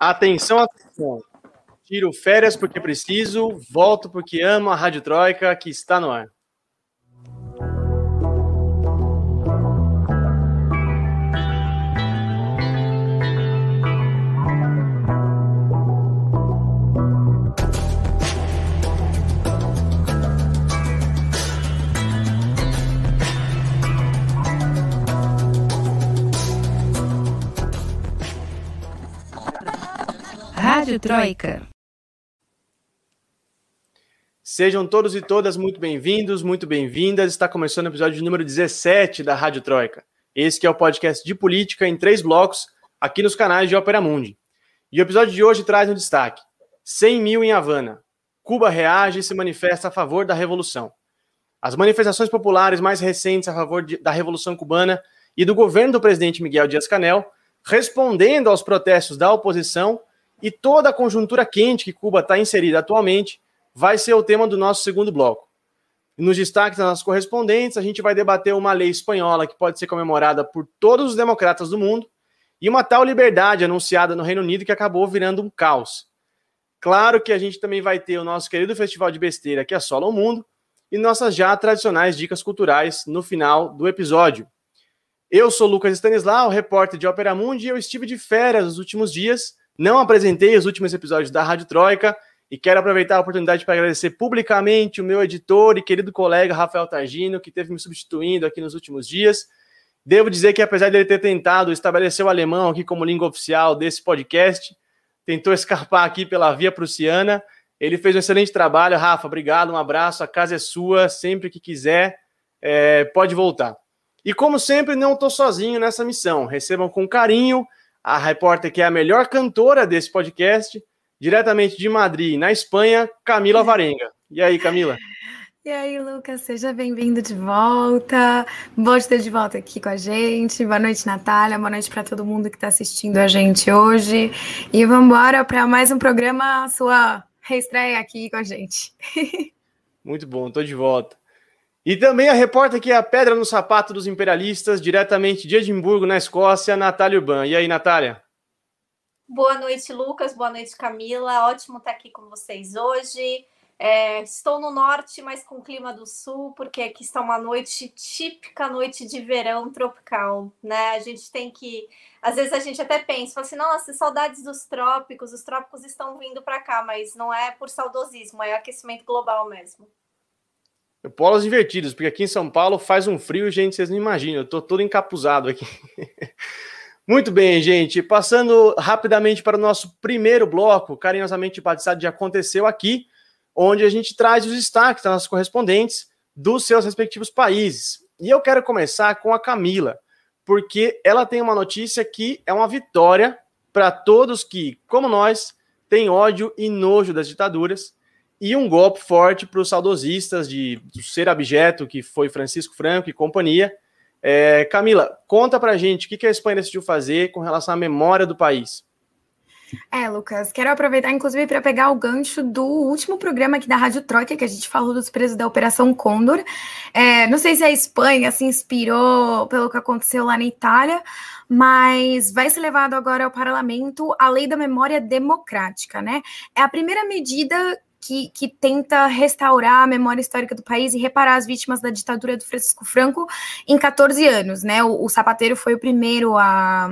Atenção, atenção. Tiro férias porque preciso, volto porque amo a Rádio Troika que está no ar. Rádio Troika. Sejam todos e todas muito bem-vindos, muito bem-vindas. Está começando o episódio número 17 da Rádio Troika. Esse é o podcast de política em três blocos, aqui nos canais de Opera Mundi. E o episódio de hoje traz um destaque: 100 mil em Havana. Cuba reage e se manifesta a favor da revolução. As manifestações populares mais recentes a favor de, da Revolução Cubana e do governo do presidente Miguel Dias-Canel, respondendo aos protestos da oposição, e toda a conjuntura quente que Cuba está inserida atualmente vai ser o tema do nosso segundo bloco. Nos destaques das nossas correspondentes, a gente vai debater uma lei espanhola que pode ser comemorada por todos os democratas do mundo e uma tal liberdade anunciada no Reino Unido que acabou virando um caos. Claro que a gente também vai ter o nosso querido festival de besteira que assola o mundo e nossas já tradicionais dicas culturais no final do episódio. Eu sou Lucas Stanislau, repórter de Opera Mundi, e eu estive de férias nos últimos dias não apresentei os últimos episódios da Rádio Troika e quero aproveitar a oportunidade para agradecer publicamente o meu editor e querido colega Rafael Targino, que esteve me substituindo aqui nos últimos dias. Devo dizer que, apesar dele ter tentado estabelecer o alemão aqui como língua oficial desse podcast, tentou escapar aqui pela via prussiana. Ele fez um excelente trabalho. Rafa, obrigado, um abraço. A casa é sua, sempre que quiser, é, pode voltar. E como sempre, não estou sozinho nessa missão. Recebam com carinho a repórter que é a melhor cantora desse podcast, diretamente de Madrid, na Espanha, Camila Varenga. E aí, Camila? E aí, Lucas, seja bem-vindo de volta. Bom te ter de volta aqui com a gente. Boa noite, Natália. Boa noite para todo mundo que está assistindo a gente hoje. E vamos embora para mais um programa, sua reestreia aqui com a gente. Muito bom, estou de volta. E também a repórter que é a pedra no sapato dos imperialistas, diretamente de Edimburgo, na Escócia, Natália Urban. E aí, Natália? Boa noite, Lucas. Boa noite, Camila. Ótimo estar aqui com vocês hoje. É, estou no norte, mas com clima do sul, porque aqui está uma noite típica, noite de verão tropical, né? A gente tem que. Às vezes a gente até pensa, fala assim, nossa, saudades dos trópicos, os trópicos estão vindo para cá, mas não é por saudosismo, é aquecimento global mesmo. Polos invertidos, porque aqui em São Paulo faz um frio, gente, vocês não imaginam, eu tô todo encapuzado aqui. Muito bem, gente. Passando rapidamente para o nosso primeiro bloco, carinhosamente batizado de Aconteceu Aqui, onde a gente traz os destaques das nossas correspondentes dos seus respectivos países. E eu quero começar com a Camila, porque ela tem uma notícia que é uma vitória para todos que, como nós, têm ódio e nojo das ditaduras e um golpe forte para os saudosistas de, do ser abjeto que foi Francisco Franco e companhia. É, Camila, conta para gente o que, que a Espanha decidiu fazer com relação à memória do país. É, Lucas, quero aproveitar, inclusive, para pegar o gancho do último programa aqui da Rádio Troika, que a gente falou dos presos da Operação Condor. É, não sei se a Espanha se inspirou pelo que aconteceu lá na Itália, mas vai ser levado agora ao parlamento a lei da memória democrática, né? É a primeira medida que, que, tenta restaurar a memória histórica do país e reparar as vítimas da ditadura do Francisco Franco em 14 anos, né? O, o Sapateiro foi o primeiro a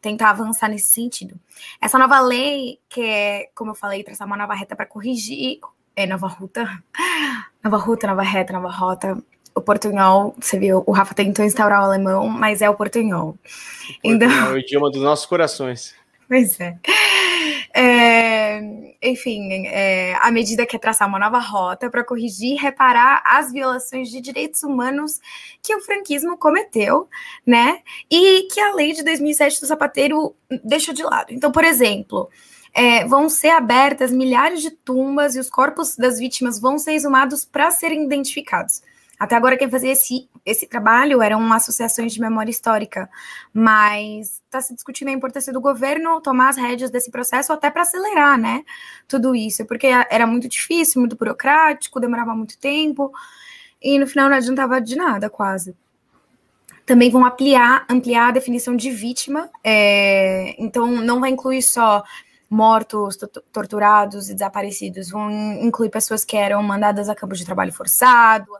tentar avançar nesse sentido. Essa nova lei, que é, como eu falei, traçar uma nova reta para corrigir. É nova ruta? Nova ruta, nova reta, nova rota. O portunhol, você viu, o Rafa tentou instaurar o alemão, mas é o portunhol. O portunhol então... é o idioma dos nossos corações. Pois é. É, enfim, é, a medida quer traçar uma nova rota para corrigir e reparar as violações de direitos humanos que o franquismo cometeu, né? E que a lei de 2007 do Zapateiro deixou de lado. Então, por exemplo, é, vão ser abertas milhares de tumbas e os corpos das vítimas vão ser exumados para serem identificados. Até agora quem fazia esse, esse trabalho eram associações de memória histórica, mas está se discutindo a importância do governo tomar as rédeas desse processo até para acelerar, né, tudo isso, porque era muito difícil, muito burocrático, demorava muito tempo, e no final não adiantava de nada, quase. Também vão ampliar, ampliar a definição de vítima, é, então não vai incluir só mortos, torturados e desaparecidos. Vão incluir pessoas que eram mandadas a campos de trabalho forçado,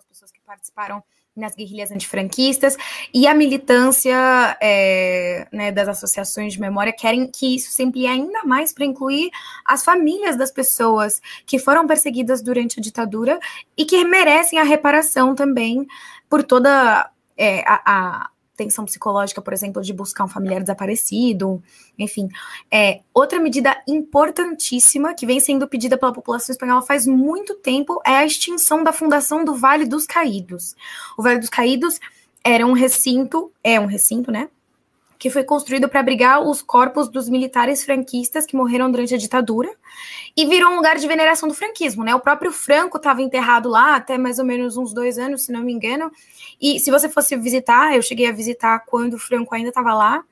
participaram nas guerrilhas antifranquistas e a militância é, né, das associações de memória querem que isso se amplie ainda mais para incluir as famílias das pessoas que foram perseguidas durante a ditadura e que merecem a reparação também por toda é, a, a tensão psicológica, por exemplo, de buscar um familiar desaparecido, enfim. É, outra medida importantíssima que vem sendo pedida pela população espanhola faz muito tempo é a extinção da fundação do Vale dos Caídos. O Vale dos Caídos era um recinto, é um recinto, né? Que foi construído para abrigar os corpos dos militares franquistas que morreram durante a ditadura e virou um lugar de veneração do franquismo, né? O próprio Franco estava enterrado lá até mais ou menos uns dois anos, se não me engano. E se você fosse visitar, eu cheguei a visitar quando o Franco ainda estava lá.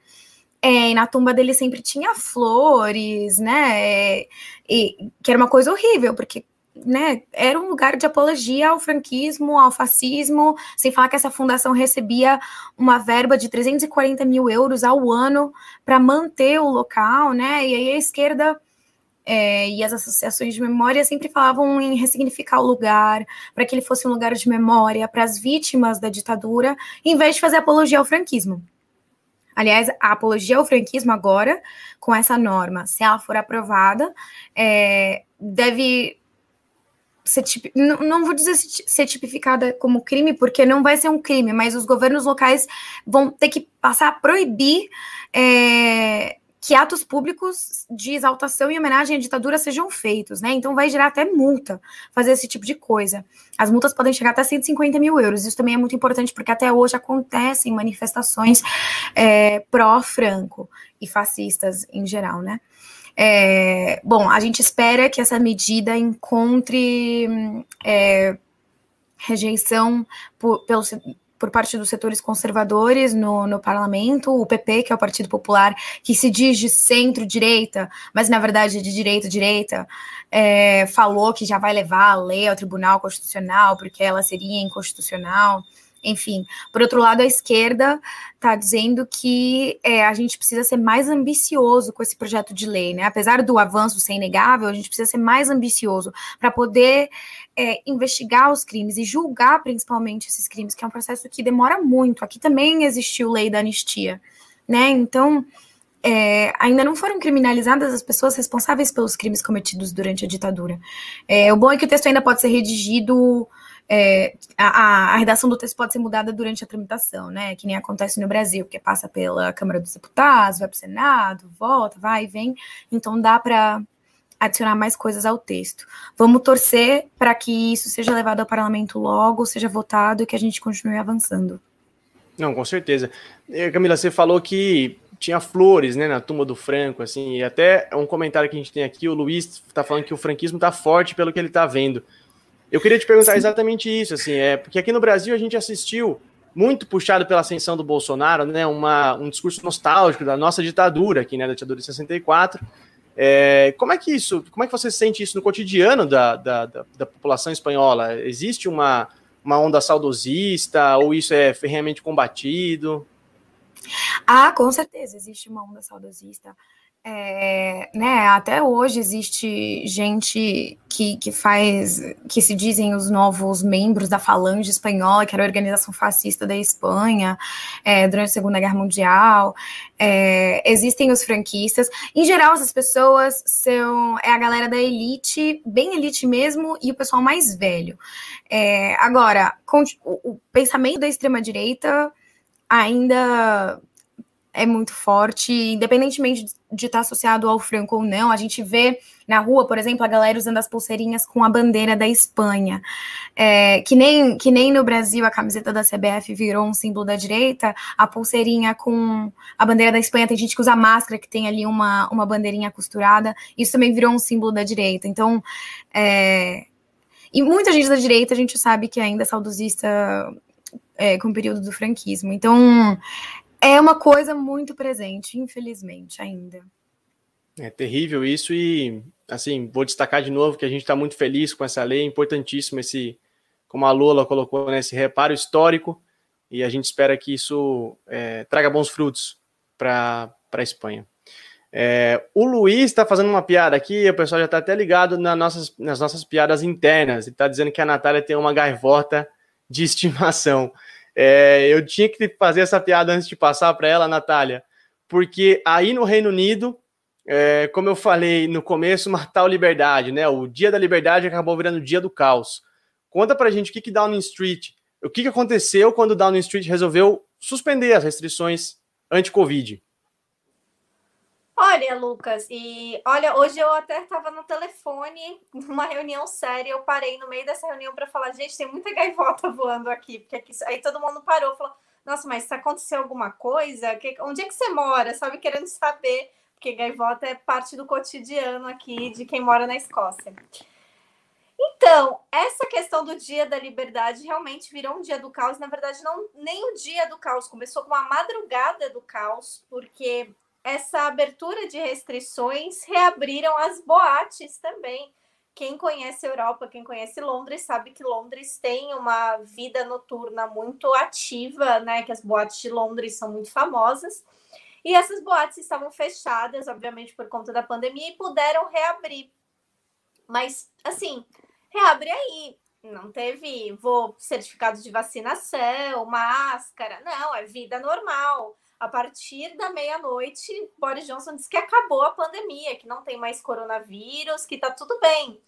É, e na tumba dele sempre tinha flores, né? É, e, que era uma coisa horrível, porque né, era um lugar de apologia ao franquismo, ao fascismo, sem falar que essa fundação recebia uma verba de 340 mil euros ao ano para manter o local, né? E aí a esquerda é, e as associações de memória sempre falavam em ressignificar o lugar, para que ele fosse um lugar de memória para as vítimas da ditadura, em vez de fazer apologia ao franquismo. Aliás, a apologia ao franquismo agora, com essa norma, se ela for aprovada, é, deve ser tip... não, não vou dizer ser tipificada como crime, porque não vai ser um crime, mas os governos locais vão ter que passar a proibir é, que atos públicos de exaltação e homenagem à ditadura sejam feitos, né? Então vai gerar até multa fazer esse tipo de coisa. As multas podem chegar até 150 mil euros. Isso também é muito importante, porque até hoje acontecem manifestações é, pró-Franco e fascistas em geral, né? É, bom, a gente espera que essa medida encontre é, rejeição por, pelo, por parte dos setores conservadores no, no parlamento, o PP, que é o Partido Popular, que se diz de centro-direita, mas na verdade é de direita-direita, é, falou que já vai levar a lei ao Tribunal Constitucional, porque ela seria inconstitucional. Enfim, por outro lado, a esquerda está dizendo que é, a gente precisa ser mais ambicioso com esse projeto de lei, né? Apesar do avanço ser inegável, a gente precisa ser mais ambicioso para poder é, investigar os crimes e julgar principalmente esses crimes, que é um processo que demora muito. Aqui também existiu lei da anistia, né? Então, é, ainda não foram criminalizadas as pessoas responsáveis pelos crimes cometidos durante a ditadura. É, o bom é que o texto ainda pode ser redigido é, a, a, redação do texto pode ser mudada durante a tramitação, né? Que nem acontece no Brasil, que passa pela Câmara dos Deputados, vai para o Senado, volta, vai e vem. Então dá para adicionar mais coisas ao texto. Vamos torcer para que isso seja levado ao parlamento logo, seja votado e que a gente continue avançando. Não, com certeza. Camila, você falou que tinha flores, né, na tumba do Franco, assim, e até um comentário que a gente tem aqui, o Luiz está falando que o franquismo está forte pelo que ele está vendo. Eu queria te perguntar Sim. exatamente isso, assim, é porque aqui no Brasil a gente assistiu muito puxado pela ascensão do Bolsonaro, né, uma, um discurso nostálgico da nossa ditadura aqui, né, da ditadura de 64. É, como é que isso, como é que você sente isso no cotidiano da, da, da, da população espanhola? Existe uma, uma onda saudosista ou isso é ferrenhamente combatido? Ah, com certeza existe uma onda saudosista. É, né, até hoje existe gente que, que faz, que se dizem os novos membros da Falange Espanhola, que era a organização fascista da Espanha, é, durante a Segunda Guerra Mundial. É, existem os franquistas. Em geral, essas pessoas são é a galera da elite, bem elite mesmo, e o pessoal mais velho. É, agora, o, o pensamento da extrema-direita ainda é muito forte, independentemente de estar associado ao Franco ou não. A gente vê na rua, por exemplo, a galera usando as pulseirinhas com a bandeira da Espanha. É, que, nem, que nem no Brasil a camiseta da CBF virou um símbolo da direita, a pulseirinha com a bandeira da Espanha, tem gente que usa máscara, que tem ali uma, uma bandeirinha costurada, isso também virou um símbolo da direita. Então, é, e muita gente da direita a gente sabe que ainda é saudosista é, com o período do franquismo. Então, é uma coisa muito presente, infelizmente, ainda. É terrível isso e, assim, vou destacar de novo que a gente está muito feliz com essa lei, é importantíssimo esse, como a Lola colocou, né, esse reparo histórico e a gente espera que isso é, traga bons frutos para a Espanha. É, o Luiz está fazendo uma piada aqui, o pessoal já está até ligado nas nossas, nas nossas piadas internas. Ele está dizendo que a Natália tem uma gaivota de estimação. É, eu tinha que fazer essa piada antes de passar para ela, Natália, porque aí no Reino Unido, é, como eu falei no começo, uma tal liberdade, né? O dia da liberdade acabou virando o dia do caos. Conta para a gente o que, que Downing Street, o que, que aconteceu quando Downing Street resolveu suspender as restrições anti-Covid. Olha, Lucas, e olha, hoje eu até estava no telefone, numa reunião séria, eu parei no meio dessa reunião para falar, gente, tem muita gaivota voando aqui, porque aqui, aí todo mundo parou, falou, nossa, mas se aconteceu alguma coisa, que, onde é que você mora? Sabe, querendo saber, porque gaivota é parte do cotidiano aqui de quem mora na Escócia. Então, essa questão do dia da liberdade realmente virou um dia do caos. Na verdade, não nem o dia do caos, começou com uma madrugada do caos, porque essa abertura de restrições reabriram as boates também. Quem conhece a Europa, quem conhece Londres, sabe que Londres tem uma vida noturna muito ativa, né? Que as boates de Londres são muito famosas. E essas boates estavam fechadas, obviamente, por conta da pandemia, e puderam reabrir. Mas, assim, reabre aí. Não teve vou, certificado de vacinação, máscara. Não, é vida normal a partir da meia-noite, Boris Johnson disse que acabou a pandemia, que não tem mais coronavírus, que tá tudo bem.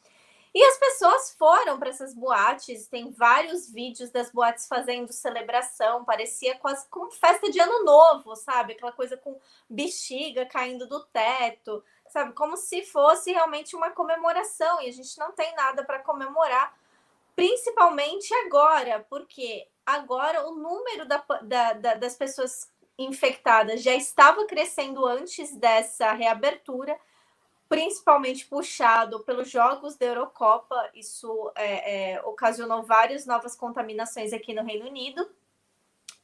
E as pessoas foram para essas boates, tem vários vídeos das boates fazendo celebração, parecia quase como festa de ano novo, sabe? Aquela coisa com bexiga caindo do teto, sabe? Como se fosse realmente uma comemoração, e a gente não tem nada para comemorar, principalmente agora, porque agora o número da, da, da, das pessoas infectadas já estava crescendo antes dessa reabertura, principalmente puxado pelos jogos da Eurocopa. Isso é, é, ocasionou várias novas contaminações aqui no Reino Unido,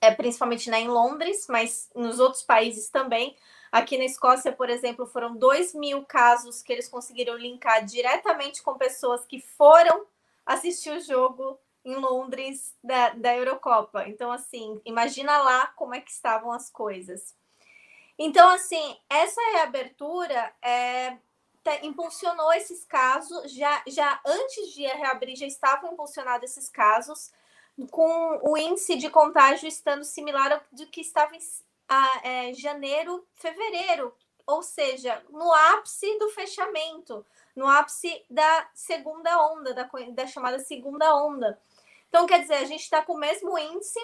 é, principalmente né, em Londres, mas nos outros países também. Aqui na Escócia, por exemplo, foram 2 mil casos que eles conseguiram linkar diretamente com pessoas que foram assistir o jogo em Londres da, da Eurocopa. Então, assim, imagina lá como é que estavam as coisas. Então, assim, essa reabertura é, impulsionou esses casos, já, já antes de reabrir, já estavam impulsionados esses casos, com o índice de contágio estando similar ao do que estava em a, é, janeiro, fevereiro, ou seja, no ápice do fechamento, no ápice da segunda onda, da, da chamada segunda onda. Então, quer dizer, a gente está com o mesmo índice.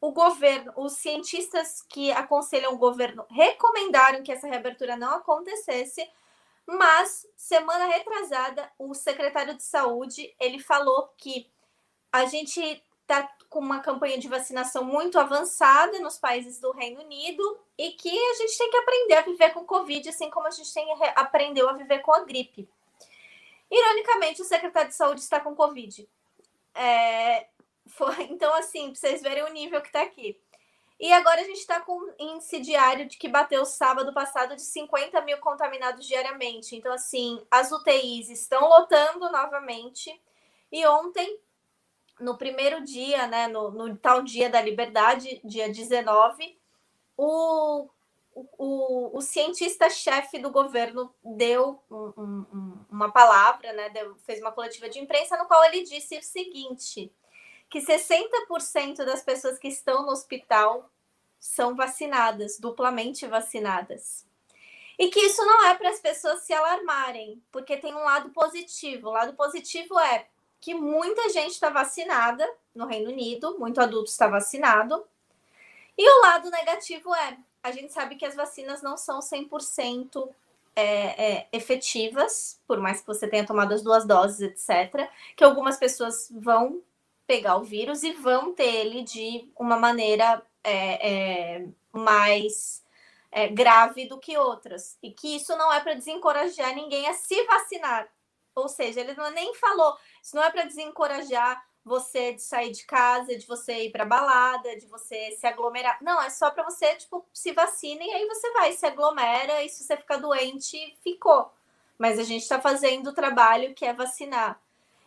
O governo, os cientistas que aconselham o governo recomendaram que essa reabertura não acontecesse, mas semana retrasada, o secretário de saúde ele falou que a gente está com uma campanha de vacinação muito avançada nos países do Reino Unido e que a gente tem que aprender a viver com Covid, assim como a gente tem, aprendeu a viver com a gripe. Ironicamente, o secretário de saúde está com Covid. É, foi, então, assim, para vocês verem o nível que está aqui. E agora a gente está com índice diário de que bateu sábado passado de 50 mil contaminados diariamente. Então, assim, as UTIs estão lotando novamente. E ontem, no primeiro dia, né, no, no tal dia da liberdade, dia 19, o, o, o cientista-chefe do governo deu um, um, uma palavra, né, deu, fez uma coletiva de imprensa no qual ele disse o seguinte que 60% das pessoas que estão no hospital são vacinadas, duplamente vacinadas. E que isso não é para as pessoas se alarmarem, porque tem um lado positivo. O lado positivo é que muita gente está vacinada no Reino Unido, muito adulto está vacinado. E o lado negativo é, a gente sabe que as vacinas não são 100% é, é, efetivas, por mais que você tenha tomado as duas doses, etc. Que algumas pessoas vão pegar o vírus e vão ter ele de uma maneira é, é, mais é, grave do que outras. E que isso não é para desencorajar ninguém a se vacinar. Ou seja, ele não nem falou, isso não é para desencorajar você de sair de casa, de você ir para balada, de você se aglomerar. Não, é só para você, tipo, se vacina e aí você vai, se aglomera e se você ficar doente, ficou. Mas a gente está fazendo o trabalho que é vacinar.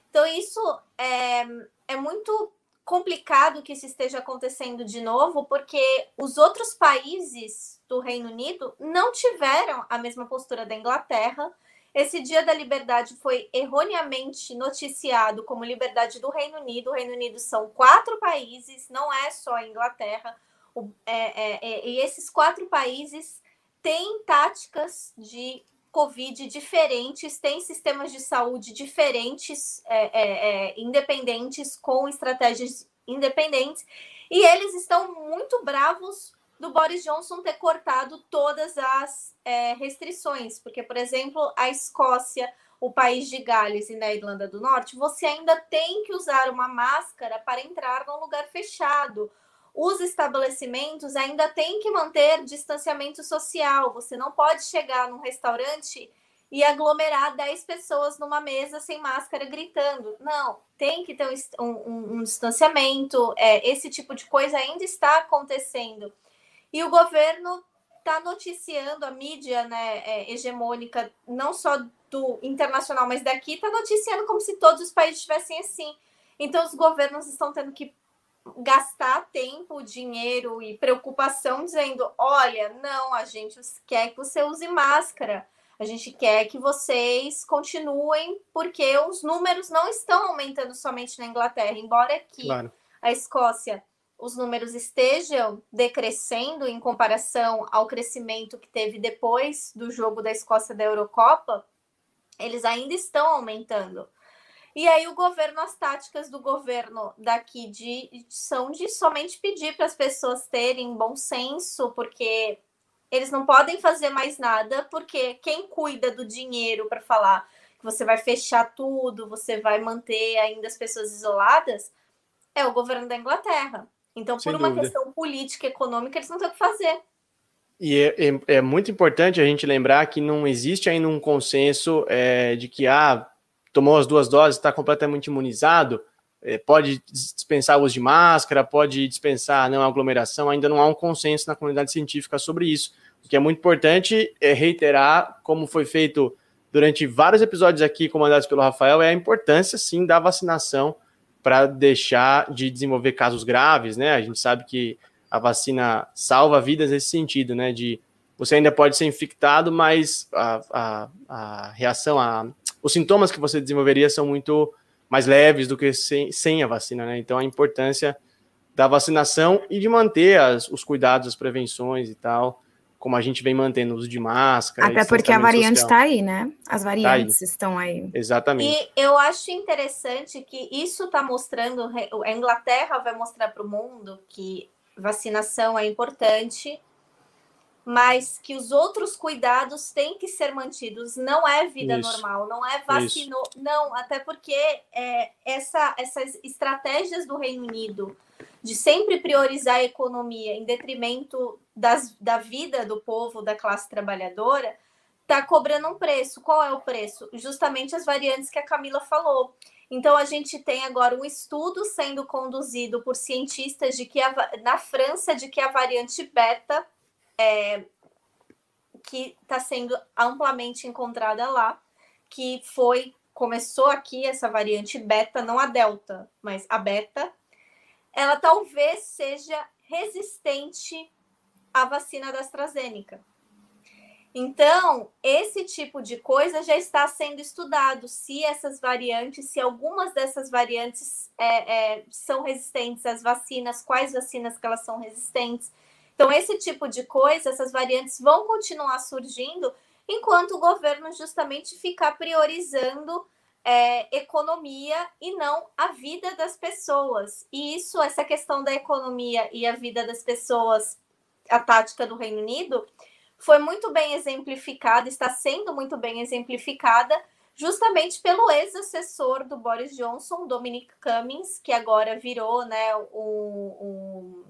Então, isso é, é muito complicado que isso esteja acontecendo de novo, porque os outros países do Reino Unido não tiveram a mesma postura da Inglaterra. Esse Dia da Liberdade foi erroneamente noticiado como liberdade do Reino Unido. O Reino Unido são quatro países, não é só a Inglaterra. O, é, é, é, e esses quatro países têm táticas de Covid diferentes, têm sistemas de saúde diferentes, é, é, é, independentes, com estratégias independentes, e eles estão muito bravos do Boris Johnson ter cortado todas as é, restrições, porque, por exemplo, a Escócia, o país de Gales e na Irlanda do Norte, você ainda tem que usar uma máscara para entrar num lugar fechado os estabelecimentos ainda têm que manter distanciamento social. Você não pode chegar num restaurante e aglomerar 10 pessoas numa mesa sem máscara gritando. Não, tem que ter um, um, um distanciamento. É, esse tipo de coisa ainda está acontecendo. E o governo está noticiando, a mídia né, é, hegemônica, não só do internacional, mas daqui, está noticiando como se todos os países estivessem assim. Então, os governos estão tendo que gastar tempo, dinheiro e preocupação dizendo: olha, não, a gente quer que você use máscara, a gente quer que vocês continuem, porque os números não estão aumentando somente na Inglaterra, embora aqui claro. a Escócia os números estejam decrescendo em comparação ao crescimento que teve depois do jogo da Escócia da Eurocopa, eles ainda estão aumentando. E aí o governo, as táticas do governo daqui de são de somente pedir para as pessoas terem bom senso, porque eles não podem fazer mais nada, porque quem cuida do dinheiro para falar que você vai fechar tudo, você vai manter ainda as pessoas isoladas, é o governo da Inglaterra. Então, Sem por uma dúvida. questão política e econômica, eles não têm o que fazer. E é, é, é, muito importante a gente lembrar que não existe ainda um consenso é, de que ah, tomou as duas doses, está completamente imunizado, é, pode dispensar o uso de máscara, pode dispensar não aglomeração, ainda não há um consenso na comunidade científica sobre isso. O que é muito importante é reiterar, como foi feito durante vários episódios aqui comandados pelo Rafael, é a importância sim da vacinação para deixar de desenvolver casos graves, né? A gente sabe que a vacina salva vidas nesse sentido, né? De você ainda pode ser infectado, mas a, a, a reação, a, os sintomas que você desenvolveria são muito mais leves do que sem, sem a vacina, né? Então a importância da vacinação e de manter as, os cuidados, as prevenções e tal, como a gente vem mantendo o uso de máscara. Até porque a variante está aí, né? As variantes tá aí. estão aí. Exatamente. E eu acho interessante que isso está mostrando, a Inglaterra vai mostrar para o mundo que vacinação é importante, mas que os outros cuidados têm que ser mantidos. Não é vida Isso. normal, não é vacino, não, até porque é, essa, essas estratégias do Reino Unido de sempre priorizar a economia em detrimento das, da vida do povo, da classe trabalhadora, está cobrando um preço. Qual é o preço? Justamente as variantes que a Camila falou. Então, a gente tem agora um estudo sendo conduzido por cientistas de que a, na França de que a variante beta é, que está sendo amplamente encontrada lá, que foi começou aqui essa variante beta, não a delta, mas a beta, ela talvez seja resistente à vacina da AstraZeneca. Então, esse tipo de coisa já está sendo estudado. Se essas variantes, se algumas dessas variantes é, é, são resistentes às vacinas, quais vacinas que elas são resistentes. Então, esse tipo de coisa, essas variantes vão continuar surgindo enquanto o governo justamente ficar priorizando é, economia e não a vida das pessoas. E isso, essa questão da economia e a vida das pessoas, a tática do Reino Unido, foi muito bem exemplificada, está sendo muito bem exemplificada, justamente pelo ex-assessor do Boris Johnson, Dominic Cummings, que agora virou né, um,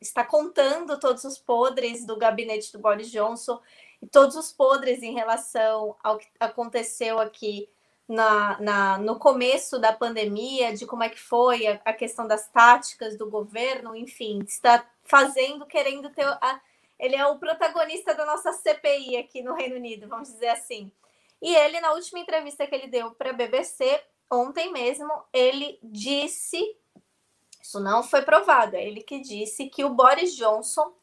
está contando todos os podres do gabinete do Boris Johnson e todos os podres em relação ao que aconteceu aqui na, na, no começo da pandemia, de como é que foi a, a, questão das táticas do governo, enfim, está fazendo, querendo ter. A, ele é o protagonista da nossa CPI aqui no Reino Unido, vamos dizer assim. E ele, na última entrevista que ele deu para a BBC, ontem mesmo, ele disse Isso não foi provado. É ele que disse que o Boris Johnson,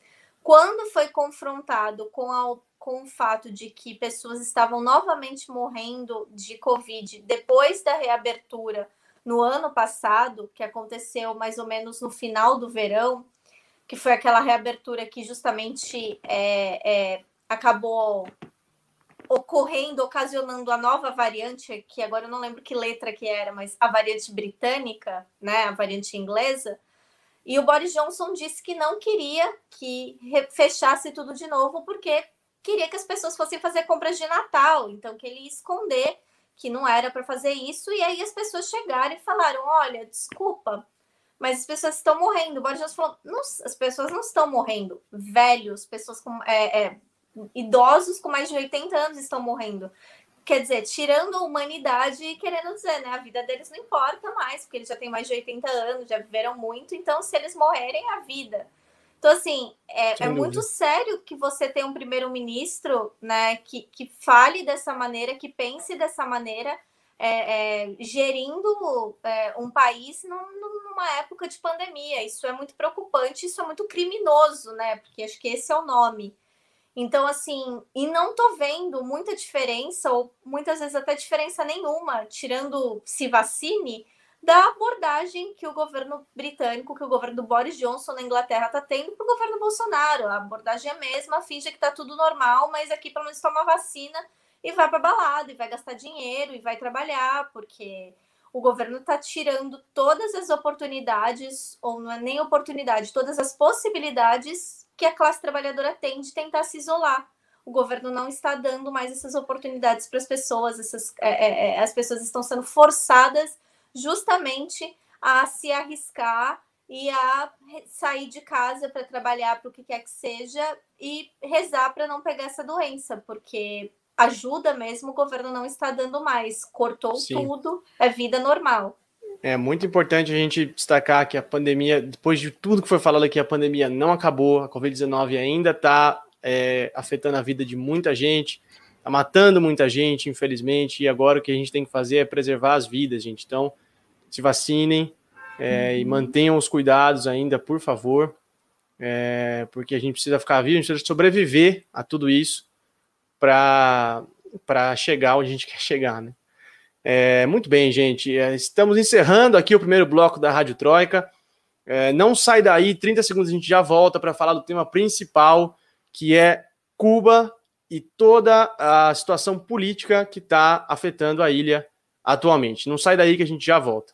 quando foi confrontado com, a, com o fato de que pessoas estavam novamente morrendo de Covid depois da reabertura no ano passado, que aconteceu mais ou menos no final do verão, que foi aquela reabertura que justamente é, é, acabou ocorrendo, ocasionando a nova variante, que agora eu não lembro que letra que era, mas a variante britânica, né, a variante inglesa. E o Boris Johnson disse que não queria que fechasse tudo de novo, porque queria que as pessoas fossem fazer compras de Natal, então que ele ia esconder que não era para fazer isso, e aí as pessoas chegaram e falaram: olha, desculpa, mas as pessoas estão morrendo. O Boris Johnson falou: as pessoas não estão morrendo, velhos, pessoas com é, é, idosos com mais de 80 anos estão morrendo. Quer dizer, tirando a humanidade e querendo dizer, né? A vida deles não importa mais, porque eles já têm mais de 80 anos, já viveram muito, então se eles morrerem, é a vida. Então, assim, é, é muito sério que você tenha um primeiro-ministro né, que, que fale dessa maneira, que pense dessa maneira, é, é, gerindo é, um país num, numa época de pandemia. Isso é muito preocupante, isso é muito criminoso, né? Porque acho que esse é o nome. Então, assim, e não tô vendo muita diferença, ou muitas vezes até diferença nenhuma, tirando se vacine, da abordagem que o governo britânico, que o governo do Boris Johnson na Inglaterra está tendo para o governo Bolsonaro. A abordagem é a mesma, finge que está tudo normal, mas aqui pelo menos toma vacina e vai para balada, e vai gastar dinheiro, e vai trabalhar, porque o governo está tirando todas as oportunidades, ou não é nem oportunidade, todas as possibilidades que a classe trabalhadora tem de tentar se isolar. O governo não está dando mais essas oportunidades para as pessoas, essas, é, é, é, as pessoas estão sendo forçadas justamente a se arriscar e a sair de casa para trabalhar para o que quer que seja e rezar para não pegar essa doença, porque ajuda mesmo o governo não está dando mais, cortou Sim. tudo, é vida normal. É muito importante a gente destacar que a pandemia, depois de tudo que foi falado aqui, a pandemia não acabou, a Covid-19 ainda está é, afetando a vida de muita gente, está matando muita gente, infelizmente, e agora o que a gente tem que fazer é preservar as vidas, gente. Então, se vacinem é, e mantenham os cuidados ainda, por favor, é, porque a gente precisa ficar vivo, a gente precisa sobreviver a tudo isso para chegar onde a gente quer chegar, né? É, muito bem, gente. É, estamos encerrando aqui o primeiro bloco da Rádio Troika. É, não sai daí, 30 segundos a gente já volta para falar do tema principal, que é Cuba e toda a situação política que está afetando a ilha atualmente. Não sai daí que a gente já volta.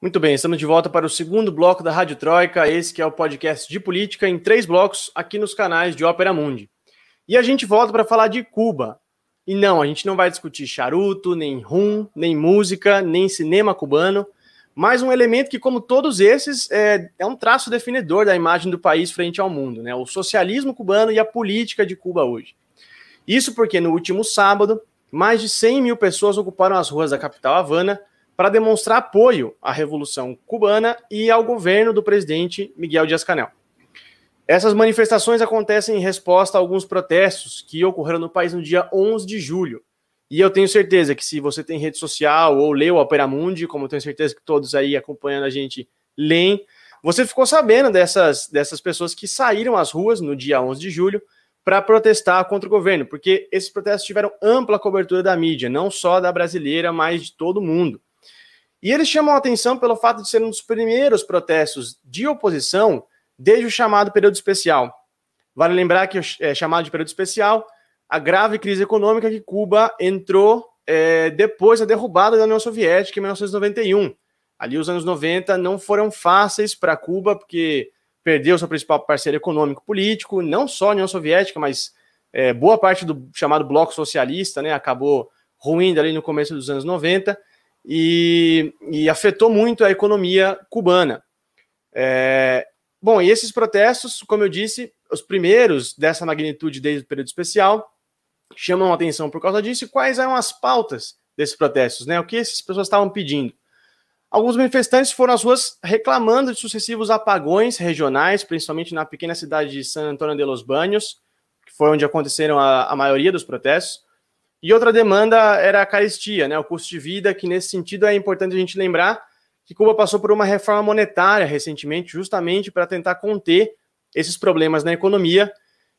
Muito bem, estamos de volta para o segundo bloco da Rádio Troika, esse que é o podcast de política em três blocos aqui nos canais de Ópera Mundi. E a gente volta para falar de Cuba, e não, a gente não vai discutir charuto, nem rum, nem música, nem cinema cubano, mas um elemento que, como todos esses, é, é um traço definidor da imagem do país frente ao mundo, né? O socialismo cubano e a política de Cuba hoje. Isso porque no último sábado, mais de 100 mil pessoas ocuparam as ruas da capital Havana para demonstrar apoio à Revolução Cubana e ao governo do presidente Miguel Dias-Canel. Essas manifestações acontecem em resposta a alguns protestos que ocorreram no país no dia 11 de julho. E eu tenho certeza que se você tem rede social ou leu o Opera Mundi, como eu tenho certeza que todos aí acompanhando a gente leem, você ficou sabendo dessas, dessas pessoas que saíram às ruas no dia 11 de julho para protestar contra o governo, porque esses protestos tiveram ampla cobertura da mídia, não só da brasileira, mas de todo mundo. E eles chamam a atenção pelo fato de serem um dos primeiros protestos de oposição desde o chamado período especial. Vale lembrar que é, chamado de período especial, a grave crise econômica que Cuba entrou é, depois da derrubada da União Soviética em 1991. Ali os anos 90 não foram fáceis para Cuba, porque perdeu seu principal parceiro econômico político, não só a União Soviética, mas é, boa parte do chamado bloco socialista, né, acabou ruindo ali no começo dos anos 90 e, e afetou muito a economia cubana. É, bom, e esses protestos, como eu disse, os primeiros dessa magnitude desde o período especial, chamam a atenção por causa disso. E quais eram as pautas desses protestos, né? O que essas pessoas estavam pedindo? Alguns manifestantes foram às ruas reclamando de sucessivos apagões regionais, principalmente na pequena cidade de San Antônio de los Baños, que foi onde aconteceram a, a maioria dos protestos. E outra demanda era a carestia, né, o custo de vida, que nesse sentido é importante a gente lembrar que Cuba passou por uma reforma monetária recentemente, justamente para tentar conter esses problemas na economia,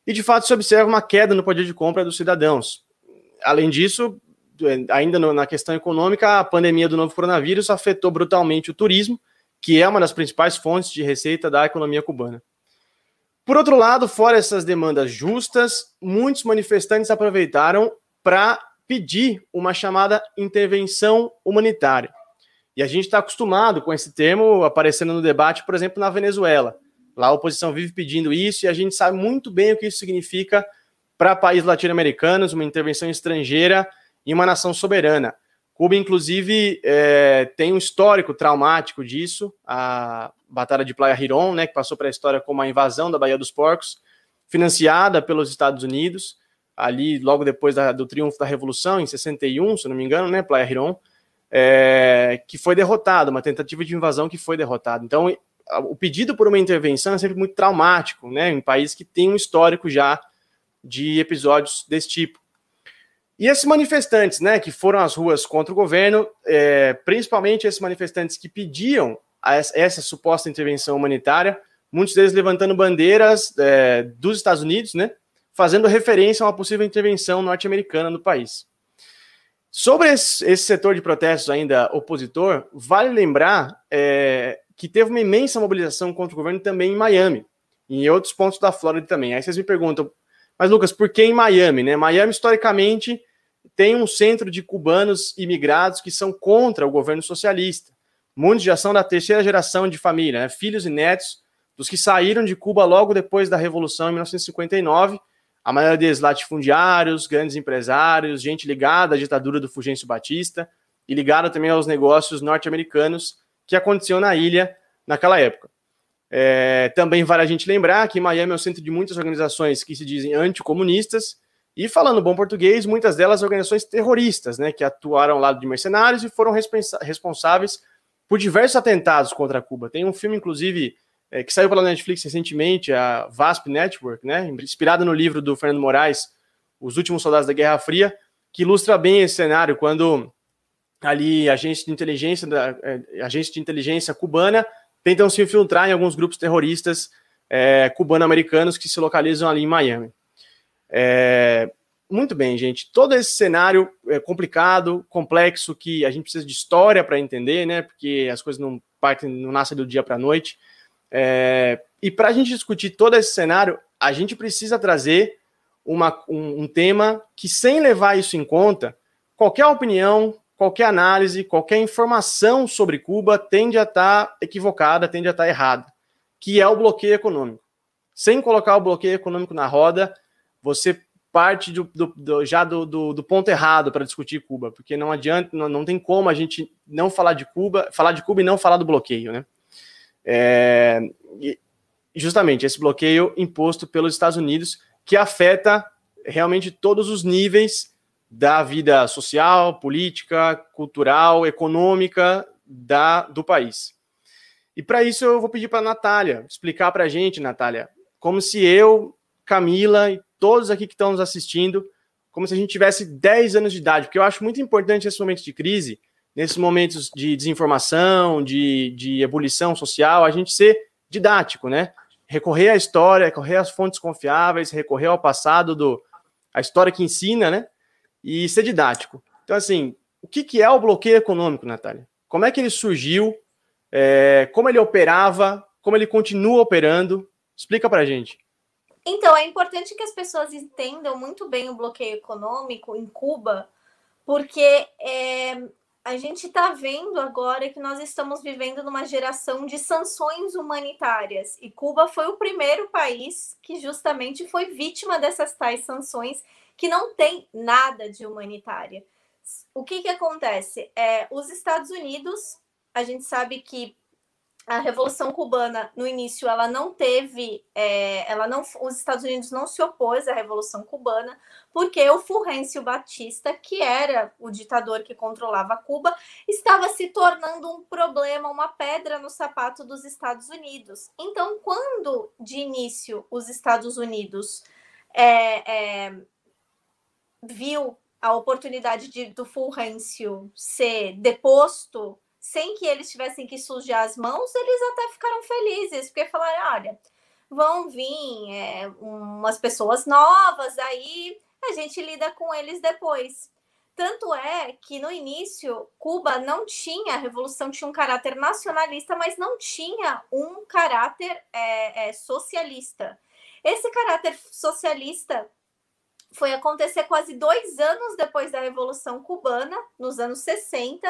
e de fato se observa uma queda no poder de compra dos cidadãos. Além disso, ainda na questão econômica, a pandemia do novo coronavírus afetou brutalmente o turismo, que é uma das principais fontes de receita da economia cubana. Por outro lado, fora essas demandas justas, muitos manifestantes aproveitaram para pedir uma chamada intervenção humanitária. E a gente está acostumado com esse termo aparecendo no debate, por exemplo, na Venezuela. Lá a oposição vive pedindo isso e a gente sabe muito bem o que isso significa para países latino-americanos, uma intervenção estrangeira em uma nação soberana. Cuba, inclusive, é, tem um histórico traumático disso, a Batalha de Playa Girón, né, que passou para a história como a invasão da Baía dos Porcos, financiada pelos Estados Unidos, ali logo depois da, do triunfo da Revolução, em 61, se não me engano, né, Playa Girón, é, que foi derrotado, uma tentativa de invasão que foi derrotada. Então, o pedido por uma intervenção é sempre muito traumático, né, em um país que tem um histórico já de episódios desse tipo. E esses manifestantes, né, que foram às ruas contra o governo, é, principalmente esses manifestantes que pediam essa, essa, suposta intervenção humanitária, muitos deles levantando bandeiras é, dos Estados Unidos, né, fazendo referência a uma possível intervenção norte-americana no país. Sobre esse, setor de protestos ainda opositor, vale lembrar é, que teve uma imensa mobilização contra o governo também em Miami, e em outros pontos da Flórida também. Aí vocês me perguntam, mas Lucas, por que em Miami? Né? Miami, historicamente, tem um centro de cubanos imigrados que são contra o governo socialista. Muitos já são da terceira geração de família, né? filhos e netos dos que saíram de Cuba logo depois da Revolução em 1959. A maioria deles latifundiários, grandes empresários, gente ligada à ditadura do Fulgêncio Batista e ligada também aos negócios norte-americanos que aconteciam na ilha naquela época. É, também vale a gente lembrar que Miami é o centro de muitas organizações que se dizem anticomunistas e falando bom português, muitas delas organizações terroristas, né, que atuaram ao lado de mercenários e foram responsáveis por diversos atentados contra Cuba. Tem um filme, inclusive, é, que saiu pela Netflix recentemente, a VASP Network, né, inspirado no livro do Fernando Moraes, Os Últimos Soldados da Guerra Fria, que ilustra bem esse cenário quando ali agentes de inteligência, da, é, agentes de inteligência cubana tentam se infiltrar em alguns grupos terroristas é, cubano-americanos que se localizam ali em Miami. É, muito bem, gente. Todo esse cenário é complicado, complexo, que a gente precisa de história para entender, né? Porque as coisas não partem, não nascem do dia para a noite. É, e para a gente discutir todo esse cenário, a gente precisa trazer uma, um, um, tema que, sem levar isso em conta, qualquer opinião, qualquer análise, qualquer informação sobre Cuba tende a estar tá equivocada, tende a estar tá errada, que é o bloqueio econômico. Sem colocar o bloqueio econômico na roda, você parte do, do, do já do, do, ponto errado para discutir Cuba, porque não adianta, não, não tem como a gente não falar de Cuba, falar de Cuba e não falar do bloqueio, né? É, justamente esse bloqueio imposto pelos Estados Unidos que afeta realmente todos os níveis da vida social, política, cultural, econômica da, do país. E para isso eu vou pedir para a Natália explicar para a gente, Natália, como se eu, Camila e todos aqui que estão nos assistindo, como se a gente tivesse 10 anos de idade, porque eu acho muito importante esse momento de crise, nesses momentos de desinformação, de, de ebulição social, a gente ser didático, né? Recorrer à história, recorrer às fontes confiáveis, recorrer ao passado do a história que ensina, né? E ser didático. Então, assim, o que, que é o bloqueio econômico, Natália? Como é que ele surgiu? É, como ele operava? Como ele continua operando? Explica pra gente. Então, é importante que as pessoas entendam muito bem o bloqueio econômico em Cuba, porque é, a gente está vendo agora que nós estamos vivendo numa geração de sanções humanitárias. E Cuba foi o primeiro país que justamente foi vítima dessas tais sanções, que não tem nada de humanitária. O que, que acontece? É, os Estados Unidos, a gente sabe que a Revolução Cubana, no início, ela não teve, é, ela não, os Estados Unidos não se opôs à Revolução Cubana, porque o Fulgêncio Batista, que era o ditador que controlava Cuba, estava se tornando um problema, uma pedra no sapato dos Estados Unidos. Então, quando de início os Estados Unidos é, é, viu a oportunidade de, do Fulgêncio ser deposto sem que eles tivessem que sujar as mãos, eles até ficaram felizes, porque falaram: olha, vão vir é, umas pessoas novas, aí a gente lida com eles depois. Tanto é que no início Cuba não tinha, a revolução tinha um caráter nacionalista, mas não tinha um caráter é, é, socialista. Esse caráter socialista foi acontecer quase dois anos depois da Revolução Cubana, nos anos 60,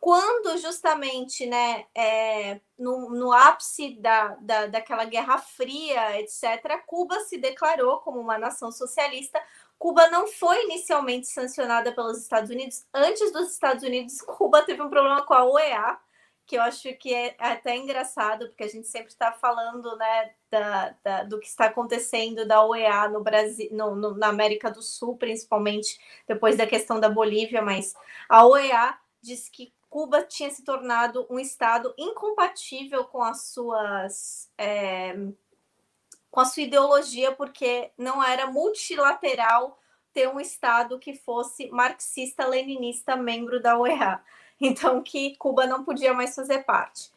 quando justamente né, é, no, no, ápice da, da, daquela Guerra Fria, etc., Cuba se declarou como uma nação socialista. Cuba não foi inicialmente sancionada pelos Estados Unidos. Antes dos Estados Unidos, Cuba teve um problema com a OEA, que eu acho que é até engraçado, porque a gente sempre está falando né, da, da, do que está acontecendo da OEA no Brasil, no, no, na América do Sul, principalmente depois da questão da Bolívia, mas a OEA diz que Cuba tinha se tornado um estado incompatível com as suas é, com a sua ideologia, porque não era multilateral ter um estado que fosse marxista-leninista, membro da OEA. Então, que Cuba não podia mais fazer parte.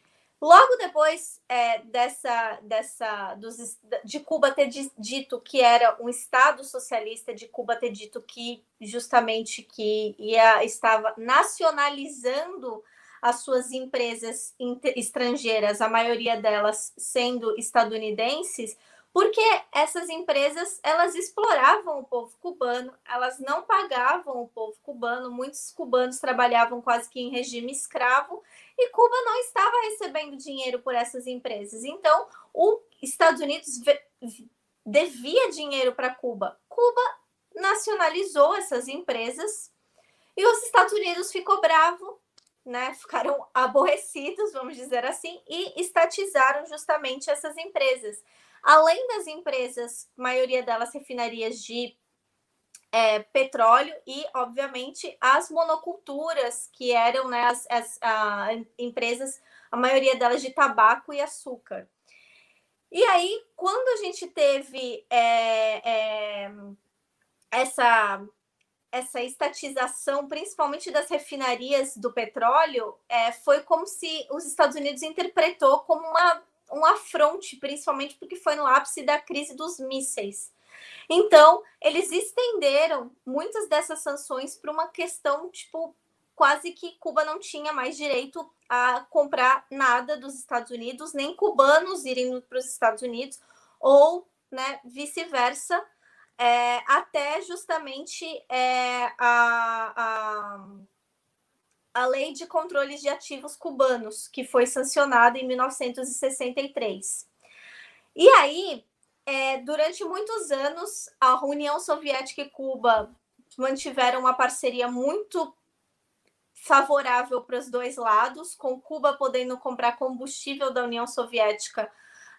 Logo depois é, dessa, dessa dos, de Cuba ter dito que era um Estado socialista, de Cuba ter dito que justamente que ia, estava nacionalizando as suas empresas estrangeiras, a maioria delas sendo estadunidenses, porque essas empresas elas exploravam o povo cubano, elas não pagavam o povo cubano, muitos cubanos trabalhavam quase que em regime escravo e Cuba não estava recebendo dinheiro por essas empresas. Então, os Estados Unidos devia dinheiro para Cuba. Cuba nacionalizou essas empresas e os Estados Unidos ficou bravo, né? Ficaram aborrecidos, vamos dizer assim, e estatizaram justamente essas empresas. Além das empresas, maioria delas refinarias de é, petróleo e, obviamente, as monoculturas, que eram né, as, as a, empresas, a maioria delas de tabaco e açúcar. E aí, quando a gente teve é, é, essa, essa estatização, principalmente das refinarias do petróleo, é, foi como se os Estados Unidos interpretou como uma, um afronte, principalmente porque foi no ápice da crise dos mísseis. Então, eles estenderam muitas dessas sanções para uma questão, tipo, quase que Cuba não tinha mais direito a comprar nada dos Estados Unidos, nem cubanos irem para os Estados Unidos, ou né, vice-versa, é, até justamente é, a, a, a Lei de Controles de Ativos Cubanos, que foi sancionada em 1963. E aí, é, durante muitos anos, a União Soviética e Cuba mantiveram uma parceria muito favorável para os dois lados, com Cuba podendo comprar combustível da União Soviética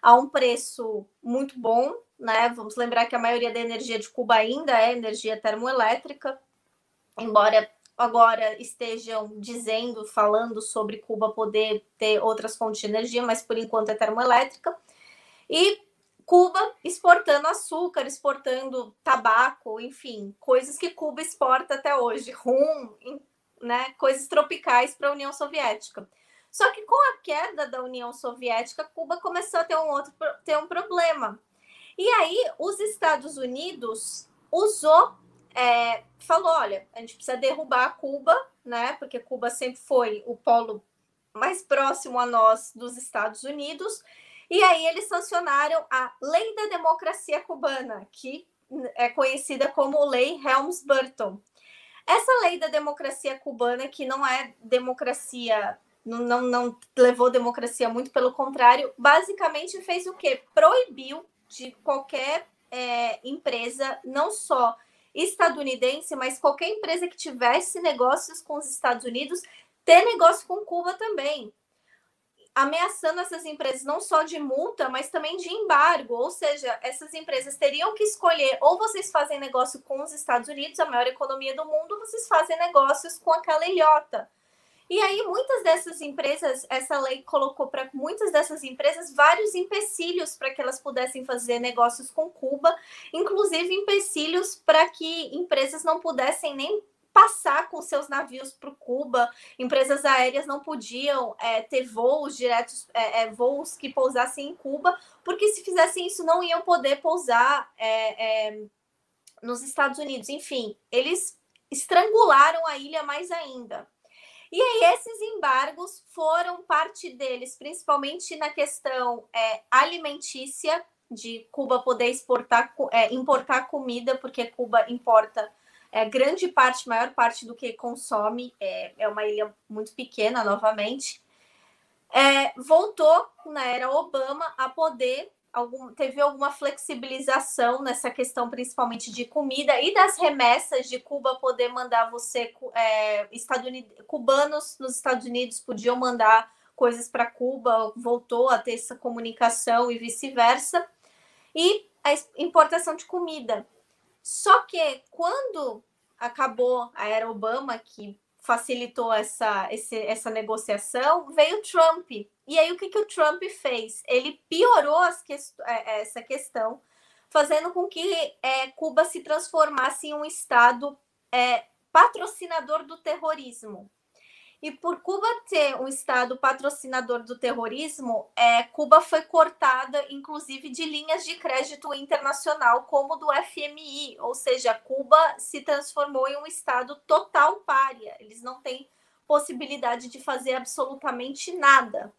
a um preço muito bom, né? Vamos lembrar que a maioria da energia de Cuba ainda é energia termoelétrica, embora agora estejam dizendo, falando sobre Cuba poder ter outras fontes de energia, mas por enquanto é termoelétrica. E Cuba exportando açúcar, exportando tabaco, enfim, coisas que Cuba exporta até hoje, rum, né, coisas tropicais para a União Soviética. Só que com a queda da União Soviética, Cuba começou a ter um outro ter um problema. E aí os Estados Unidos usou, é, falou, olha, a gente precisa derrubar Cuba, né? Porque Cuba sempre foi o polo mais próximo a nós dos Estados Unidos e aí eles sancionaram a Lei da Democracia Cubana, que é conhecida como Lei Helms-Burton. Essa lei da democracia cubana, que não é democracia, não, não, não levou democracia, muito pelo contrário, basicamente fez o quê? Proibiu de qualquer é, empresa, não só estadunidense, mas qualquer empresa que tivesse negócios com os Estados Unidos, ter negócio com Cuba também ameaçando essas empresas não só de multa, mas também de embargo. Ou seja, essas empresas teriam que escolher ou vocês fazem negócio com os Estados Unidos, a maior economia do mundo, ou vocês fazem negócios com aquela ilhota. E aí, muitas dessas empresas, essa lei colocou para muitas dessas empresas vários empecilhos para que elas pudessem fazer negócios com Cuba, inclusive empecilhos para que empresas não pudessem nem passar com seus navios para Cuba. Empresas aéreas não podiam é, ter voos diretos, é, é, voos que pousassem em Cuba, porque se fizessem isso não iam poder pousar é, é, nos Estados Unidos. Enfim, eles estrangularam a ilha mais ainda. E aí, esses embargos foram parte deles, principalmente na questão é, alimentícia, de Cuba poder exportar, é, importar comida, porque Cuba importa é, grande parte, maior parte do que consome, é, é uma ilha muito pequena, novamente. É, voltou na era Obama a poder algum, teve alguma flexibilização nessa questão, principalmente de comida e das remessas de Cuba poder mandar você, é, cubanos nos Estados Unidos podiam mandar coisas para Cuba, voltou a ter essa comunicação e vice-versa. E a importação de comida. Só que quando acabou a era Obama, que facilitou essa, esse, essa negociação, veio Trump. E aí, o que, que o Trump fez? Ele piorou que, é, essa questão, fazendo com que é, Cuba se transformasse em um Estado é, patrocinador do terrorismo. E por Cuba ter um Estado patrocinador do terrorismo, é, Cuba foi cortada, inclusive, de linhas de crédito internacional, como do FMI. Ou seja, Cuba se transformou em um Estado total párea. Eles não têm possibilidade de fazer absolutamente nada.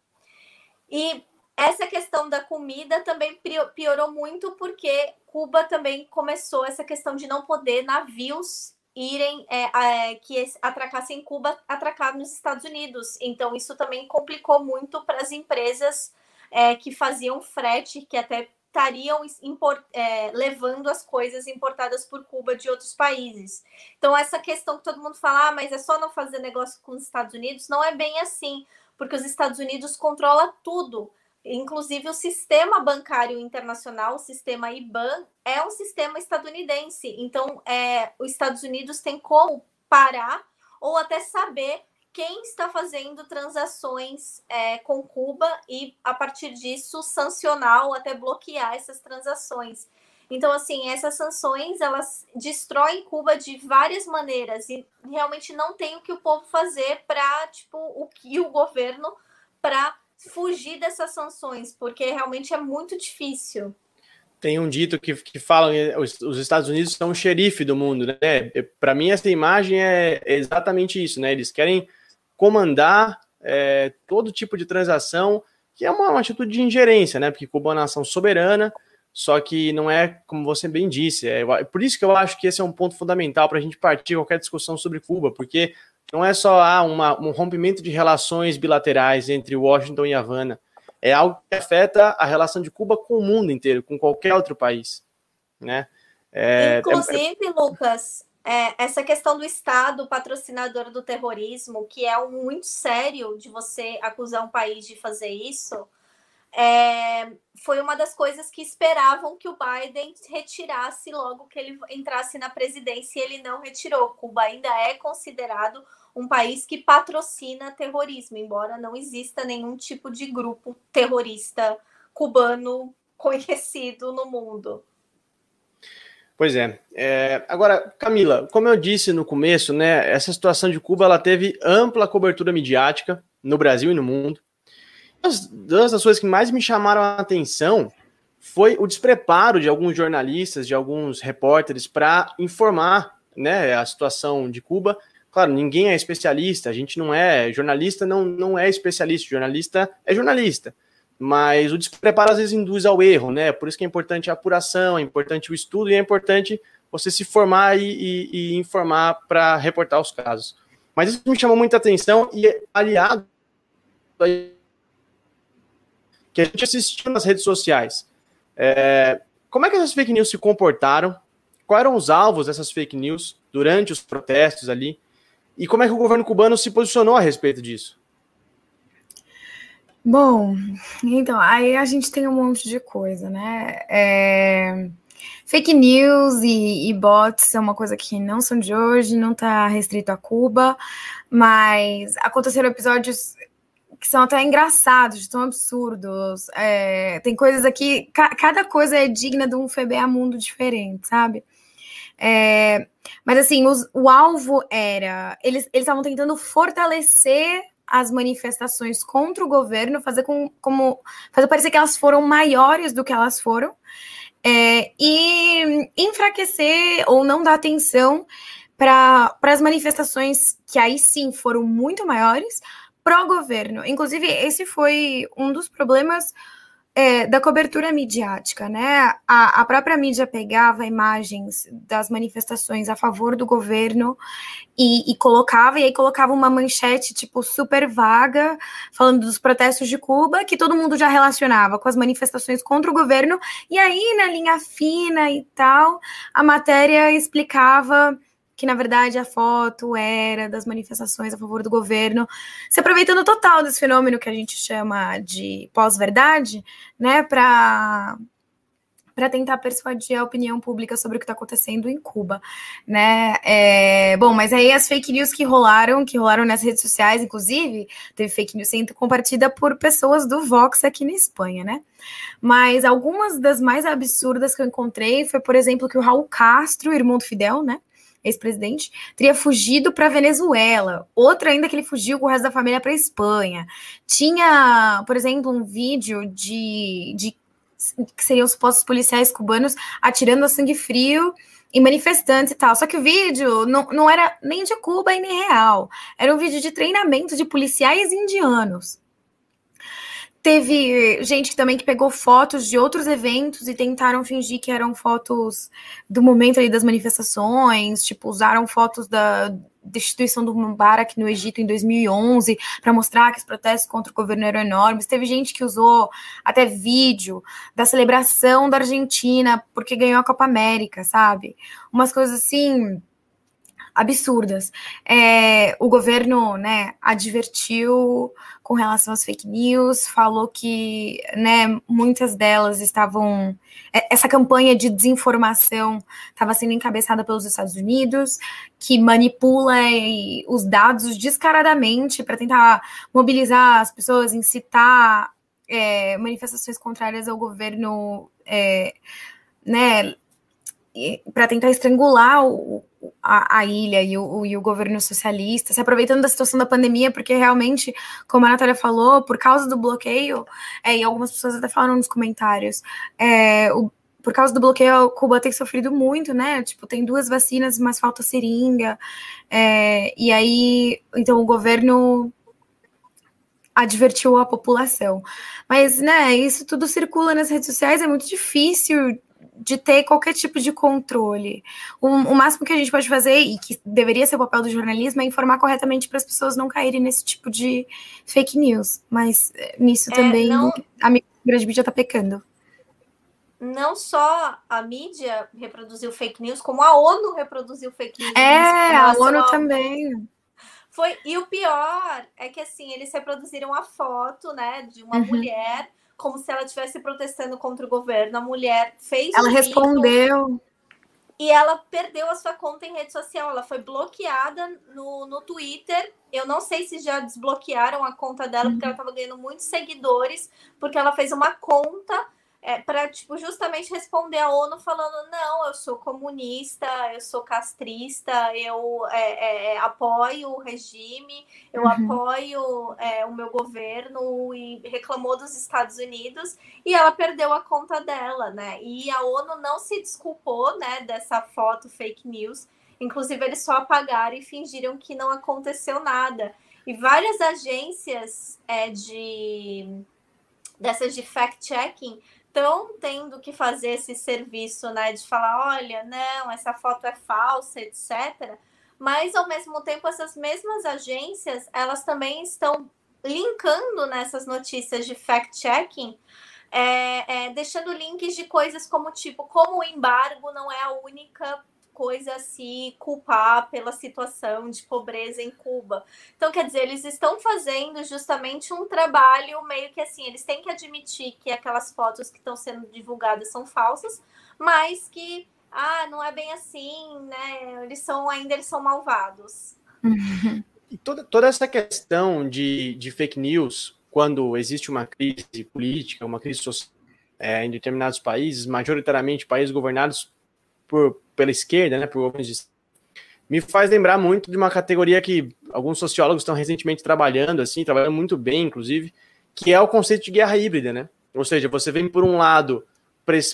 E essa questão da comida também piorou muito, porque Cuba também começou essa questão de não poder navios irem é, é, que atracassem Cuba atracar nos Estados Unidos. Então, isso também complicou muito para as empresas é, que faziam frete, que até estariam import, é, levando as coisas importadas por Cuba de outros países. Então, essa questão que todo mundo fala, ah, mas é só não fazer negócio com os Estados Unidos, não é bem assim, porque os Estados Unidos controla tudo. Inclusive, o sistema bancário internacional, o sistema IBAN, é um sistema estadunidense. Então, é, os Estados Unidos têm como parar ou até saber quem está fazendo transações é, com Cuba e, a partir disso, sancionar ou até bloquear essas transações. Então, assim, essas sanções, elas destroem Cuba de várias maneiras e realmente não tem o que o povo fazer para, tipo, o que o governo para fugir dessas sanções, porque realmente é muito difícil. Tem um dito que, que falam os, os Estados Unidos são o xerife do mundo, né? Para mim, essa imagem é exatamente isso, né? Eles querem comandar é, todo tipo de transação, que é uma, uma, atitude de ingerência, né? Porque Cuba é uma nação soberana, só que não é, como você bem disse, é por isso que eu acho que esse é um ponto fundamental para a gente partir qualquer discussão sobre Cuba, porque não é só ah, uma, um rompimento de relações bilaterais entre Washington e Havana. É algo que afeta a relação de Cuba com o mundo inteiro, com qualquer outro país. Né? É, Inclusive, é, Lucas, é, essa questão do Estado patrocinador do terrorismo, que é um muito sério de você acusar um país de fazer isso, é, foi uma das coisas que esperavam que o Biden retirasse logo que ele entrasse na presidência e ele não retirou. Cuba ainda é considerado um país que patrocina terrorismo, embora não exista nenhum tipo de grupo terrorista cubano conhecido no mundo. Pois é. é. Agora, Camila, como eu disse no começo, né, essa situação de Cuba ela teve ampla cobertura midiática no Brasil e no mundo. Uma das coisas que mais me chamaram a atenção foi o despreparo de alguns jornalistas, de alguns repórteres para informar né, a situação de Cuba Claro, ninguém é especialista, a gente não é, jornalista não, não é especialista, jornalista é jornalista, mas o despreparo às vezes induz ao erro, né? Por isso que é importante a apuração, é importante o estudo e é importante você se formar e, e, e informar para reportar os casos. Mas isso me chamou muita atenção e aliado que a gente assistiu nas redes sociais. É, como é que essas fake news se comportaram? Quais eram os alvos dessas fake news durante os protestos ali? E como é que o governo cubano se posicionou a respeito disso? Bom, então, aí a gente tem um monte de coisa, né? É... Fake news e, e, bots são uma coisa que não são de hoje, não está restrito a Cuba, mas aconteceram episódios que são até engraçados, tão absurdos. É, tem coisas aqui, ca cada coisa é digna de um FBA mundo diferente, sabe? É, mas assim, os, o alvo era. Eles estavam tentando fortalecer as manifestações contra o governo, fazer com, como fazer parecer que elas foram maiores do que elas foram, é, e enfraquecer ou não dar atenção para as manifestações que aí sim foram muito maiores pró-governo. Inclusive, esse foi um dos problemas é, da cobertura midiática, né? A, a, própria mídia pegava imagens das manifestações a favor do governo e, e, colocava, e aí colocava uma manchete, tipo, super vaga, falando dos protestos de Cuba, que todo mundo já relacionava com as manifestações contra o governo, e aí, na linha fina e tal, a matéria explicava que na verdade a foto era das manifestações a favor do governo, se aproveitando total desse fenômeno que a gente chama de pós-verdade, né, para para tentar persuadir a opinião pública sobre o que está acontecendo em Cuba, né? É, bom, mas aí as fake news que rolaram, que rolaram nas redes sociais, inclusive, teve fake news sendo compartilhada por pessoas do Vox aqui na Espanha, né? Mas algumas das mais absurdas que eu encontrei foi, por exemplo, que o Raul Castro, irmão do Fidel, né? Ex-presidente, teria fugido para Venezuela. Outra ainda que ele fugiu com o resto da família para Espanha. Tinha, por exemplo, um vídeo de, de que seriam os postos policiais cubanos atirando a sangue frio em manifestantes e tal. Só que o vídeo não, não era nem de Cuba e nem real. Era um vídeo de treinamento de policiais indianos. Teve gente também que pegou fotos de outros eventos e tentaram fingir que eram fotos do momento ali das manifestações, tipo, usaram fotos da destituição do Mubarak no Egito em 2011 para mostrar que os protestos contra o governo eram enormes. Teve gente que usou até vídeo da celebração da Argentina porque ganhou a Copa América, sabe? Umas coisas assim absurdas. É, o governo, né, advertiu com relação às fake news, falou que, né, muitas delas estavam é, essa campanha de desinformação estava sendo encabeçada pelos Estados Unidos, que manipula os dados descaradamente para tentar mobilizar as pessoas, incitar é, manifestações contrárias ao governo, é, né, para tentar estrangular o, a, a, ilha e o, e o, governo socialista, se aproveitando da situação da pandemia, porque realmente, como a Natália falou, por causa do bloqueio, é, e algumas pessoas até falaram nos comentários, é, o, por causa do bloqueio, Cuba tem sofrido muito, né? Tipo, tem duas vacinas, mas falta seringa. É, e aí, então o governo advertiu a população. Mas, né, isso tudo circula nas redes sociais, é muito difícil de ter qualquer tipo de controle. O, o, máximo que a gente pode fazer, e que deveria ser o papel do jornalismo, é informar corretamente para as pessoas não caírem nesse tipo de fake news. Mas eh, nisso é, também não... a grande mídia está pecando. Não só a mídia reproduziu fake news, como a ONU reproduziu fake news. É, a ONU ao... também. Foi, e o pior é que assim, eles reproduziram a foto, né, de uma uhum. mulher como se ela estivesse protestando contra o governo. A mulher fez. Ela um respondeu. E ela perdeu a sua conta em rede social. Ela foi bloqueada no, no Twitter. Eu não sei se já desbloquearam a conta dela, uhum. porque ela estava ganhando muitos seguidores, porque ela fez uma conta é, para tipo, justamente responder à ONU falando: não, eu sou comunista, eu sou castrista, eu é, é, é apoio o regime, eu uhum. apoio é, o meu governo e reclamou dos Estados Unidos e ela perdeu a conta dela, né? E a ONU não se desculpou né, dessa foto fake news. Inclusive, eles só apagaram e fingiram que não aconteceu nada. E várias agências é, de dessas de fact-checking estão tendo que fazer esse serviço, né, de falar, olha, não, essa foto é falsa, etc. Mas ao mesmo tempo essas mesmas agências, elas também estão linkando nessas notícias de fact-checking, é, é, deixando links de coisas como tipo, como o embargo não é a única coisa a se culpar pela situação de pobreza em Cuba. Então, quer dizer, eles estão fazendo justamente um trabalho meio que assim, eles têm que admitir que aquelas fotos que estão sendo divulgadas são falsas, mas que ah, não é bem assim, né? Eles são ainda eles são malvados. E toda, toda essa questão de, de fake news, quando existe uma crise política, uma crise social é, em determinados países, majoritariamente países governados por, pela esquerda, né, por governos de me faz lembrar muito de uma categoria que alguns sociólogos estão recentemente trabalhando, assim, trabalhando muito bem, inclusive, que é o conceito de guerra híbrida, né? Ou seja, você vem por um lado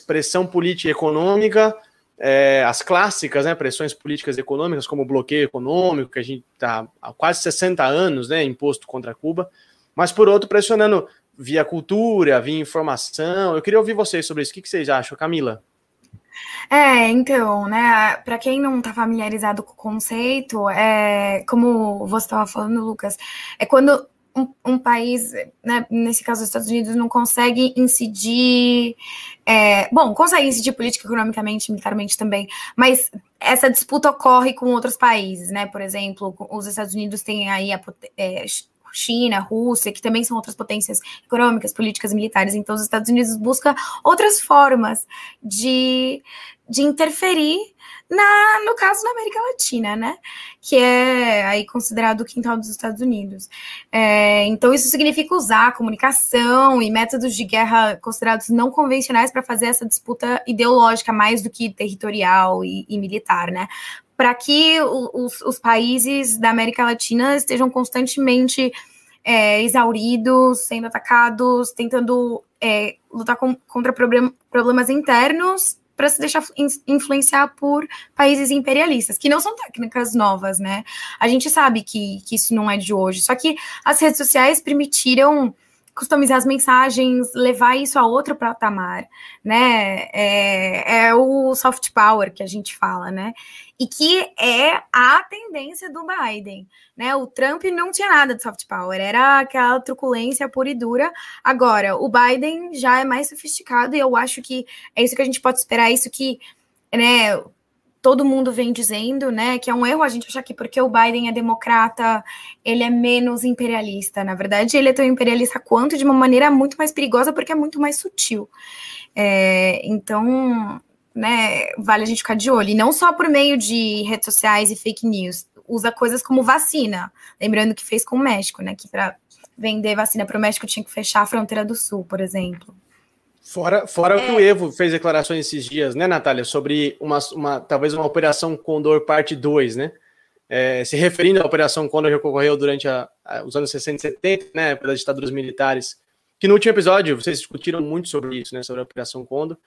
pressão política e econômica, é, as clássicas, né, pressões políticas e econômicas, como o bloqueio econômico, que a gente está há quase 60 anos, né, imposto contra Cuba, mas por outro, pressionando via cultura, via informação. Eu queria ouvir vocês sobre isso. O que vocês acham, Camila? É, então, né, para quem não está familiarizado com o conceito, é, como você estava falando, Lucas, é quando um, um, país, né, nesse caso os Estados Unidos, não consegue incidir, é, bom, consegue incidir política, economicamente, militarmente também, mas essa disputa ocorre com outros países, né, por exemplo, os Estados Unidos têm aí a, é, China, Rússia, que também são outras potências econômicas, políticas, militares. Então, os Estados Unidos busca outras formas de, de interferir na, no caso na América Latina, né? Que é aí considerado o quintal dos Estados Unidos. É, então, isso significa usar comunicação e métodos de guerra considerados não convencionais para fazer essa disputa ideológica mais do que territorial e, e militar, né? Para que os, os, países da América Latina estejam constantemente é, exauridos, sendo atacados, tentando é, lutar com, contra problem, problemas internos para se deixar influenciar por países imperialistas, que não são técnicas novas, né? A gente sabe que, que isso não é de hoje, só que as redes sociais permitiram customizar as mensagens, levar isso a outro patamar, né? É, é, o soft power que a gente fala, né? E que é a tendência do Biden, né? O Trump não tinha nada de soft power, era aquela truculência pura e dura. Agora, o Biden já é mais sofisticado e eu acho que é isso que a gente pode esperar, é isso que, né? todo mundo vem dizendo, né, que é um erro a gente achar que porque o Biden é democrata, ele é menos imperialista. Na verdade, ele é tão imperialista quanto de uma maneira muito mais perigosa, porque é muito mais sutil. É, então, né, vale a gente ficar de olho. E não só por meio de redes sociais e fake news. Usa coisas como vacina. Lembrando que fez com o México, né, que para vender vacina para o México tinha que fechar a fronteira do Sul, por exemplo. Fora, fora é. que o Evo fez declarações esses dias, né, Natália, sobre uma, uma talvez uma Operação Condor parte 2, né? É, se referindo à Operação Condor que ocorreu durante a, a, os anos 60 e 70, né, pelas ditaduras militares, que no último episódio vocês discutiram muito sobre isso, né, sobre a Operação Condor.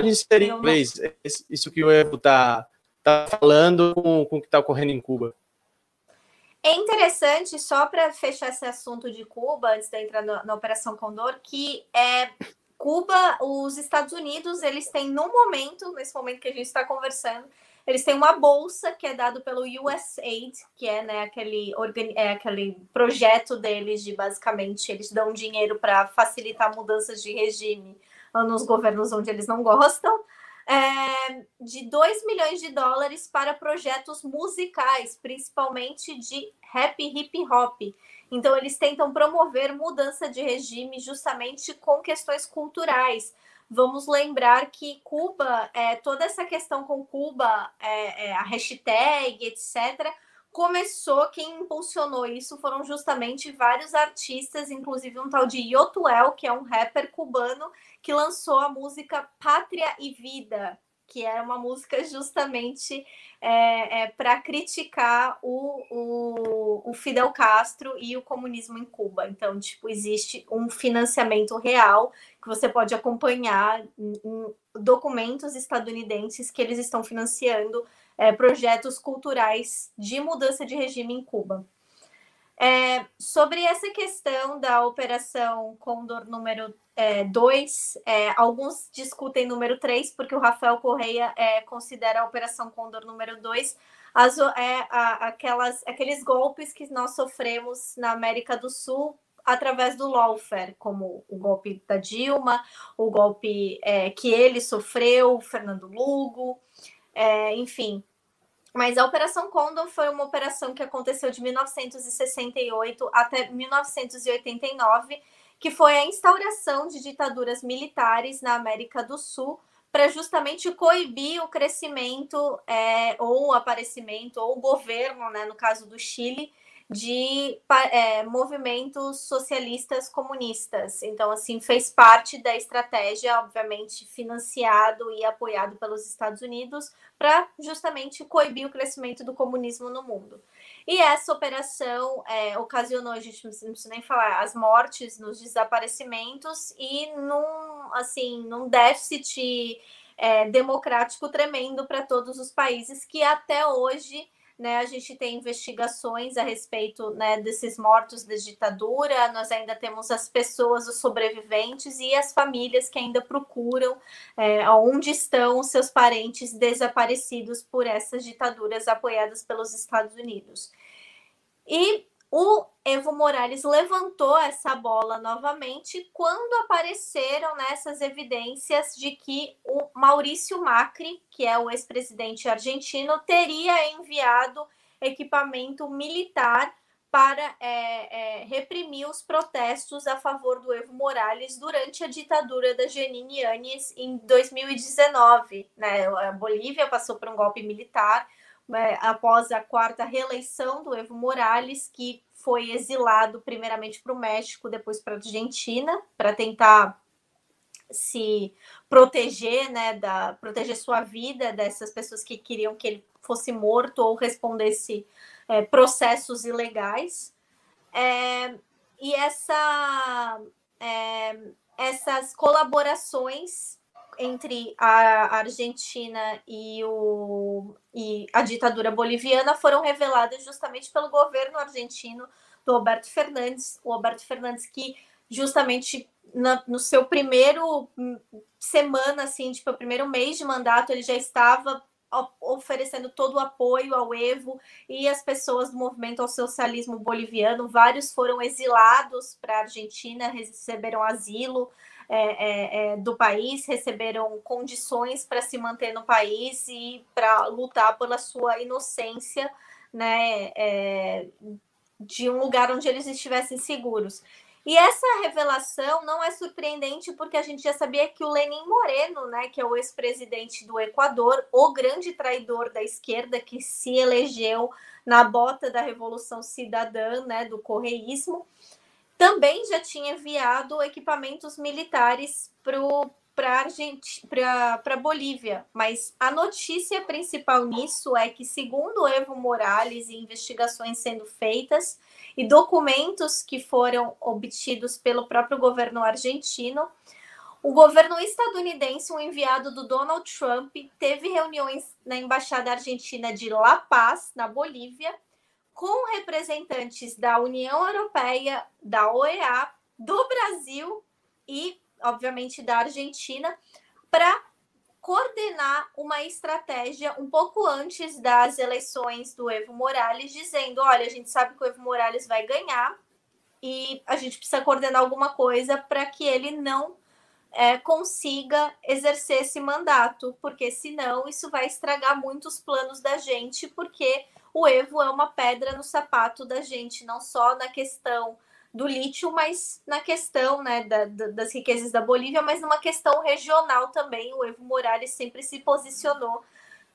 Seria inglês, isso que o Evo está tá falando com, com o que está ocorrendo em Cuba. É interessante, só para fechar esse assunto de Cuba, antes de entrar no, na Operação Condor, que é, Cuba, os Estados Unidos, eles têm no momento, nesse momento que a gente está conversando, eles têm uma bolsa que é dado pelo USAID, que é né, aquele, é aquele projeto deles de basicamente eles dão dinheiro para facilitar mudanças de regime nos governos onde eles não gostam é, de 2 milhões de dólares para projetos musicais, principalmente de rap e hip hop. Então, eles tentam promover mudança de regime justamente com questões culturais. Vamos lembrar que Cuba, é, toda essa questão com Cuba, é, é, a hashtag, etc., começou, quem impulsionou isso foram justamente vários artistas, inclusive um tal de Yotuel, que é um rapper cubano, que lançou a música Pátria e Vida, que era uma música justamente é, é, para criticar o, o, o, Fidel Castro e o comunismo em Cuba. Então, tipo, existe um financiamento real que você pode acompanhar em, em documentos estadunidenses que eles estão financiando é, projetos culturais de mudança de regime em Cuba. É, sobre essa questão da operação Condor número 2, é, é, alguns discutem número 3, porque o Rafael Correia é, considera a operação Condor número 2 as, é, a, aquelas, aqueles golpes que nós sofremos na América do Sul através do lawfare, como o golpe da Dilma, o golpe é, que ele sofreu, Fernando Lugo, é, enfim. Mas a Operação Condor foi uma operação que aconteceu de 1968 até 1989, que foi a instauração de ditaduras militares na América do Sul para justamente coibir o crescimento é, ou o aparecimento ou o governo, né, no caso do Chile, de é, movimentos socialistas comunistas. Então, assim, fez parte da estratégia, obviamente, financiado e apoiado pelos Estados Unidos para justamente coibir o crescimento do comunismo no mundo. E essa operação é, ocasionou, a gente não precisa nem falar, as mortes nos desaparecimentos e num, assim, num déficit é, democrático tremendo para todos os países que até hoje né, a gente tem investigações a respeito né, desses mortos da ditadura, nós ainda temos as pessoas, os sobreviventes e as famílias que ainda procuram é, onde estão os seus parentes desaparecidos por essas ditaduras apoiadas pelos Estados Unidos. E o Evo Morales levantou essa bola novamente quando apareceram nessas evidências de que o Maurício Macri, que é o ex-presidente argentino, teria enviado equipamento militar para é, é, reprimir os protestos a favor do Evo Morales durante a ditadura da Janine Áñez em 2019. Né? A Bolívia passou por um golpe militar, após a quarta reeleição do Evo Morales, que foi exilado primeiramente para o México, depois para a Argentina, para tentar se proteger, né, da proteger sua vida dessas pessoas que queriam que ele fosse morto ou respondesse é, processos ilegais. É, e essa, é, essas colaborações entre a Argentina e, o, e a ditadura boliviana foram reveladas justamente pelo governo argentino do Alberto Fernandes, o Alberto Fernandes que justamente na, no seu primeiro hum, semana, assim, tipo, o primeiro mês de mandato, ele já estava oferecendo todo o apoio ao Evo e as pessoas do movimento ao socialismo boliviano. Vários foram exilados para a Argentina, receberam asilo é, é, é, do país, receberam condições para se manter no país e para lutar pela sua inocência, né, é, de um lugar onde eles estivessem seguros. E essa revelação não é surpreendente porque a gente já sabia que o Lenin Moreno, né, que é o ex-presidente do Equador, o grande traidor da esquerda que se elegeu na bota da Revolução Cidadã, né, do correísmo, também já tinha enviado equipamentos militares para para Bolívia, mas a notícia principal nisso é que, segundo Evo Morales e investigações sendo feitas e documentos que foram obtidos pelo próprio governo argentino, o governo estadunidense, um enviado do Donald Trump, teve reuniões na embaixada argentina de La Paz, na Bolívia, com representantes da União Europeia, da OEA, do Brasil e, obviamente, da Argentina, para coordenar uma estratégia um pouco antes das eleições do Evo Morales, dizendo: olha, a gente sabe que o Evo Morales vai ganhar e a gente precisa coordenar alguma coisa para que ele não é, consiga exercer esse mandato, porque senão isso vai estragar muitos planos da gente, porque o Evo é uma pedra no sapato da gente, não só na questão do lítio, mas na questão né, da, da, das riquezas da Bolívia, mas numa questão regional também. O Evo Morales sempre se posicionou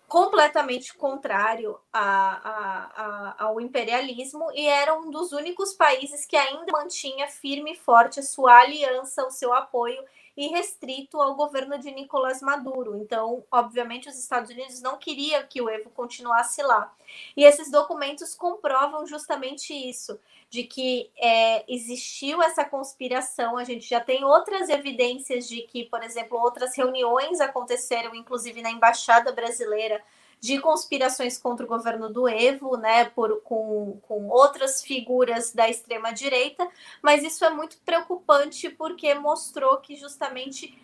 completamente contrário a, a, a, ao imperialismo e era um dos únicos países que ainda mantinha firme e forte a sua aliança, o seu apoio e restrito ao governo de Nicolás Maduro. Então, obviamente, os Estados Unidos não queriam que o Evo continuasse lá. E esses documentos comprovam justamente isso, de que é, existiu essa conspiração. A gente já tem outras evidências de que, por exemplo, outras reuniões aconteceram, inclusive na embaixada brasileira de conspirações contra o governo do Evo, né, por, com, com outras figuras da extrema direita, mas isso é muito preocupante porque mostrou que justamente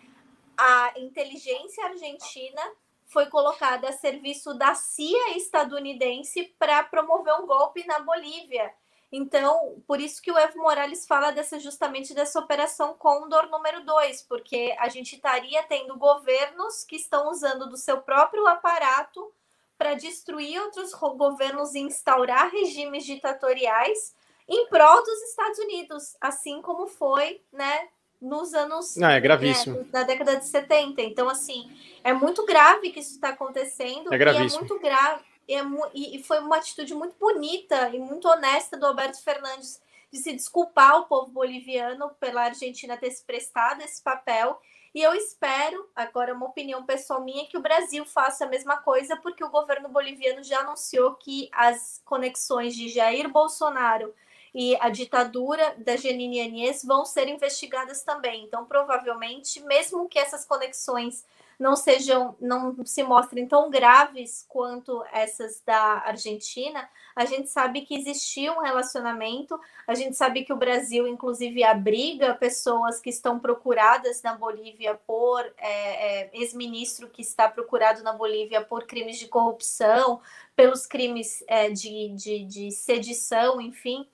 a inteligência argentina foi colocada a serviço da CIA estadunidense para promover um golpe na Bolívia. Então, por isso que o Evo Morales fala dessa justamente dessa operação Condor número 2, porque a gente estaria tendo governos que estão usando do seu próprio aparato para destruir outros governos e instaurar regimes ditatoriais em prol dos Estados Unidos, assim como foi, né, nos anos Não, é gravíssimo. Né, década de 70. Então, assim, é muito grave que isso está acontecendo. É gravíssimo. E é muito grave. É, e foi uma atitude muito bonita e muito honesta do Alberto Fernandes de se desculpar ao povo boliviano pela Argentina ter se prestado esse papel. E eu espero, agora uma opinião pessoal minha, que o Brasil faça a mesma coisa, porque o governo boliviano já anunciou que as conexões de Jair Bolsonaro e a ditadura da Janine Anies vão ser investigadas também. Então, provavelmente, mesmo que essas conexões não sejam, não se mostrem tão graves quanto essas da Argentina, a gente sabe que existia um relacionamento, a gente sabe que o Brasil, inclusive, abriga pessoas que estão procuradas na Bolívia por é, é, ex-ministro que está procurado na Bolívia por crimes de corrupção, pelos crimes é, de, de, de sedição, enfim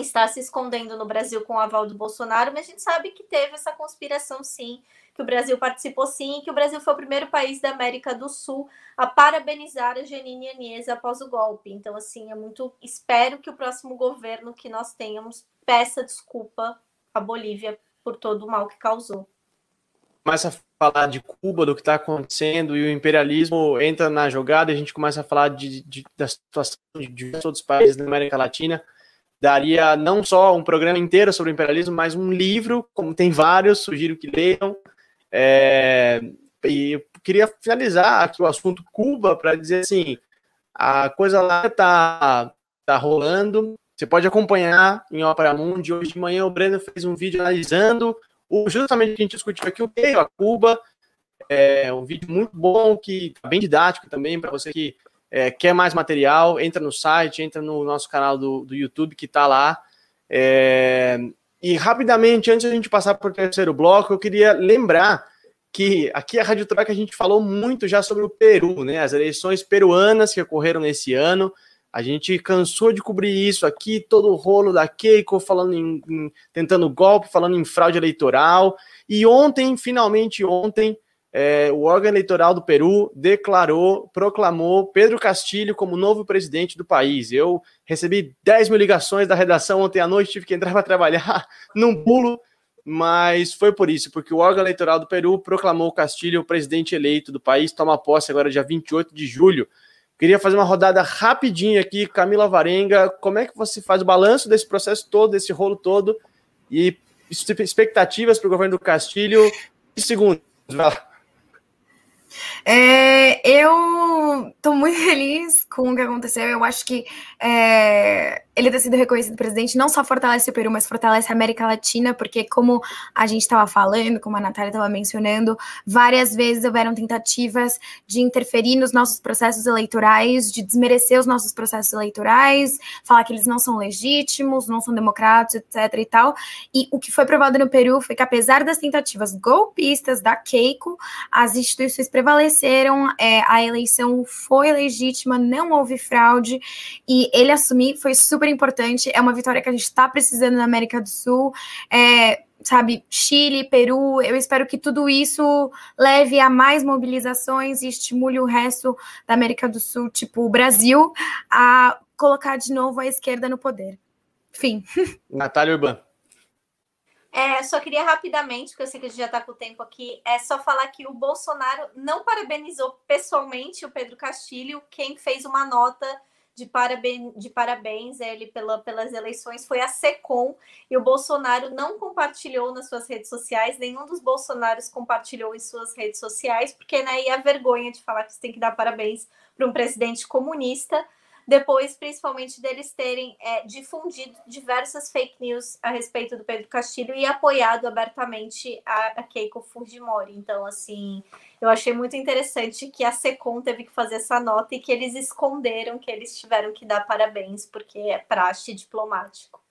está se escondendo no Brasil com o aval do Bolsonaro, mas a gente sabe que teve essa conspiração sim, que o Brasil participou sim, e que o Brasil foi o primeiro país da América do Sul a parabenizar a Janine Anies após o golpe. Então, assim, é muito. Espero que o próximo governo que nós tenhamos peça desculpa à Bolívia por todo o mal que causou. Começa a falar de Cuba, do que está acontecendo, e o imperialismo entra na jogada, a gente começa a falar de, de da situação de diversos outros países da América Latina daria não só um programa inteiro sobre o imperialismo, mas um livro, como tem vários, sugiro que leiam. É, e queria finalizar aqui o assunto Cuba para dizer assim: a coisa lá está tá rolando. Você pode acompanhar em Opera Mundi. Hoje de manhã o Breno fez um vídeo analisando o, justamente o que a gente discutiu aqui, o meio a Cuba. É um vídeo muito bom, que tá bem didático também para você que é, quer mais material, entra no site, entra no nosso canal do, do YouTube que está lá. É, e rapidamente, antes de a gente passar para o terceiro bloco, eu queria lembrar que aqui a Rádio Troca a gente falou muito já sobre o Peru, né? As eleições peruanas que ocorreram nesse ano. A gente cansou de cobrir isso aqui, todo o rolo da Keiko falando em, em tentando golpe, falando em fraude eleitoral. E ontem, finalmente ontem, é, o órgão eleitoral do Peru declarou, proclamou Pedro Castilho como novo presidente do país. Eu recebi 10 mil ligações da redação ontem à noite, tive que entrar para trabalhar num pulo, mas foi por isso, porque o órgão eleitoral do Peru proclamou Castilho o presidente eleito do país, toma posse agora dia 28 de julho. Queria fazer uma rodada rapidinha aqui, Camila Varenga, como é que você faz o balanço desse processo todo, desse rolo todo, e expectativas para o governo do Castilho? E segundo, vai lá. É, eu estou muito feliz com o que aconteceu. Eu acho que é, ele ter sido reconhecido presidente não só fortalece o Peru, mas fortalece a América Latina, porque, como a gente estava falando, como a Natália estava mencionando, várias vezes houveram tentativas de interferir nos nossos processos eleitorais, de desmerecer os nossos processos eleitorais, falar que eles não são legítimos, não são democráticos, etc. e tal. E o que foi provado no Peru foi que, apesar das tentativas golpistas da Keiko, as instituições prevaleceram, é, a eleição foi legítima, não houve fraude, e ele assumir foi super super importante. É uma vitória que a gente está precisando na América do Sul. É, sabe, Chile, Peru. Eu espero que tudo isso leve a mais mobilizações e estimule o resto da América do Sul, tipo o Brasil, a colocar de novo a esquerda no poder. Fim. Natália Urban. É, só queria rapidamente, porque eu sei que a gente já está com o tempo aqui, é só falar que o Bolsonaro não parabenizou pessoalmente o Pedro Castilho, quem fez uma nota de, de parabéns ele pela, pelas eleições foi a SECOM, e o Bolsonaro não compartilhou nas suas redes sociais, nenhum dos Bolsonaros compartilhou em suas redes sociais, porque né, a vergonha de falar que você tem que dar parabéns para um presidente comunista depois, principalmente, deles terem é, difundido diversas fake news a respeito do Pedro Castilho e apoiado abertamente a, a Keiko Fujimori. Então, assim, eu achei muito interessante que a SECOM teve que fazer essa nota e que eles esconderam que eles tiveram que dar parabéns, porque é praxe diplomático.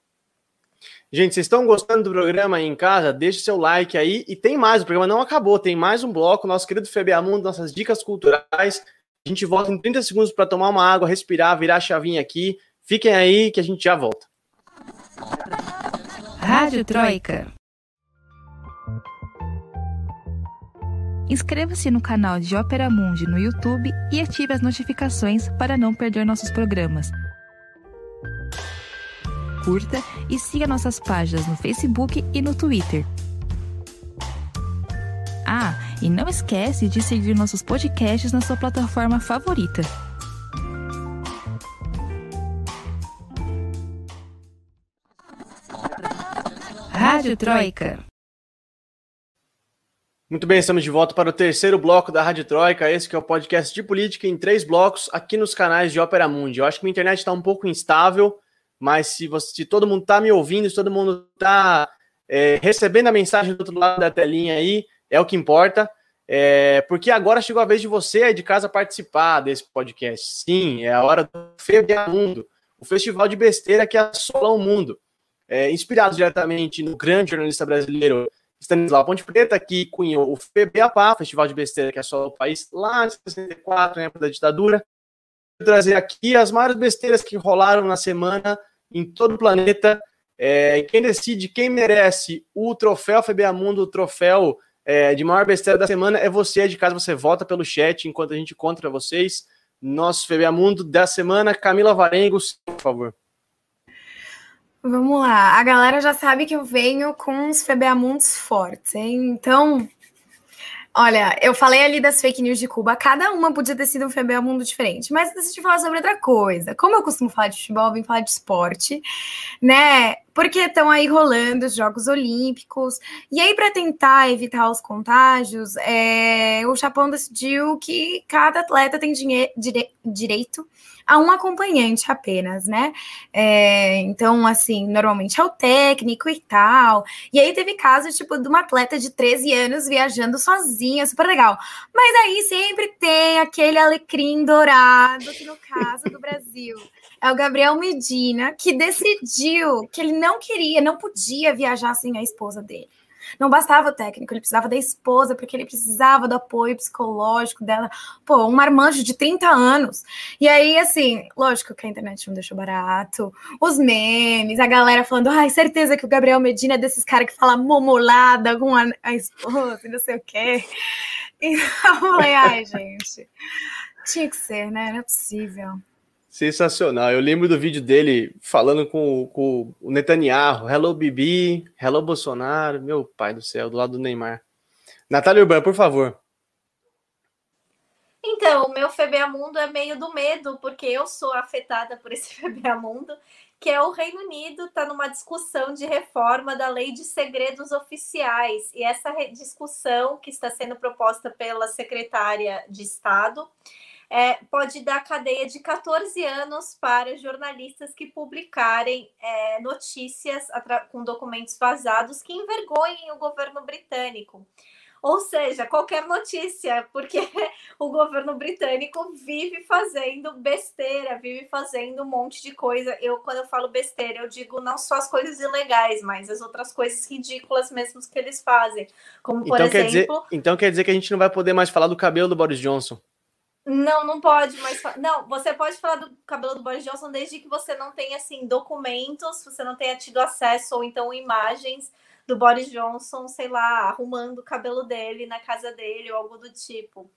Gente, vocês estão gostando do programa aí em casa? Deixe seu like aí. E tem mais, o programa não acabou, tem mais um bloco, nosso querido Febeamundo, nossas dicas culturais. A gente volta em 30 segundos para tomar uma água, respirar, virar a chavinha aqui. Fiquem aí que a gente já volta. Rádio Troika. Inscreva-se no canal de Ópera Mundi no YouTube e ative as notificações para não perder nossos programas. Curta e siga nossas páginas no Facebook e no Twitter. Ah, e não esquece de seguir nossos podcasts na sua plataforma favorita. Rádio Troika. Muito bem, estamos de volta para o terceiro bloco da Rádio Troika. Esse que é o podcast de política em três blocos aqui nos canais de Ópera Mundi. Eu acho que minha internet está um pouco instável, mas se, você, se todo mundo está me ouvindo, se todo mundo está é, recebendo a mensagem do outro lado da telinha aí, é o que importa. É, porque agora chegou a vez de você aí de casa participar desse podcast. Sim, é a hora do FBA Mundo, o festival de besteira que assola o mundo é, inspirados diretamente no grande jornalista brasileiro Stanislau Ponte Preta, que cunhou o FBAPA, Festival de Besteira, que só o país, lá em 64, na época da ditadura. Vou trazer aqui as maiores besteiras que rolaram na semana em todo o planeta. É, quem decide quem merece o troféu FBA Mundo, o troféu é, de maior besteira da semana, é você de casa. Você vota pelo chat enquanto a gente conta vocês. Nosso Mundo da semana, Camila Varengos, por favor. Vamos lá. A galera já sabe que eu venho com uns febeamundos fortes, hein? Então, olha, eu falei ali das fake news de Cuba, cada uma podia ter sido um febeamundo diferente, mas eu decidi falar sobre outra coisa. Como eu costumo falar de futebol, eu vim falar de esporte, né? Porque estão aí rolando os Jogos Olímpicos. E aí, para tentar evitar os contágios, é, o Japão decidiu que cada atleta tem dire direito a um acompanhante apenas, né? É, então, assim, normalmente é o técnico e tal. E aí teve casos, tipo, de uma atleta de 13 anos viajando sozinha, super legal. Mas aí sempre tem aquele alecrim dourado, que no caso do Brasil é o Gabriel Medina, que decidiu que ele não queria, não podia viajar sem a esposa dele. Não bastava o técnico, ele precisava da esposa, porque ele precisava do apoio psicológico dela. Pô, um marmanjo de 30 anos. E aí, assim, lógico que a internet não deixou barato. Os memes, a galera falando, ai, certeza que o Gabriel Medina é desses caras que fala momolada com a, a esposa e não sei o quê. Então, eu falei, ai, gente, tinha que ser, né? Não é possível. Sensacional. Eu lembro do vídeo dele falando com, com, o Netanyahu. Hello, Bibi. Hello, Bolsonaro. Meu pai do céu, do lado do Neymar. Natália Urbana, por favor. Então, o meu FBA Mundo é meio do medo, porque eu sou afetada por esse FBA Mundo, que é o Reino Unido está numa discussão de reforma da lei de segredos oficiais. E essa discussão, que está sendo proposta pela secretária de Estado, é, pode dar cadeia de 14 anos para jornalistas que publicarem é, notícias com documentos vazados que envergonhem o governo britânico. Ou seja, qualquer notícia, porque o governo britânico vive fazendo besteira, vive fazendo um monte de coisa. Eu, quando eu falo besteira, eu digo não só as coisas ilegais, mas as outras coisas ridículas mesmo que eles fazem. Como, por então, exemplo. Quer dizer, então quer dizer que a gente não vai poder mais falar do cabelo do Boris Johnson. Não, não pode, mas não, você pode falar do cabelo do Boris Johnson desde que você não tenha assim documentos, você não tenha tido acesso ou então imagens do Boris Johnson, sei lá, arrumando o cabelo dele na casa dele ou algo do tipo.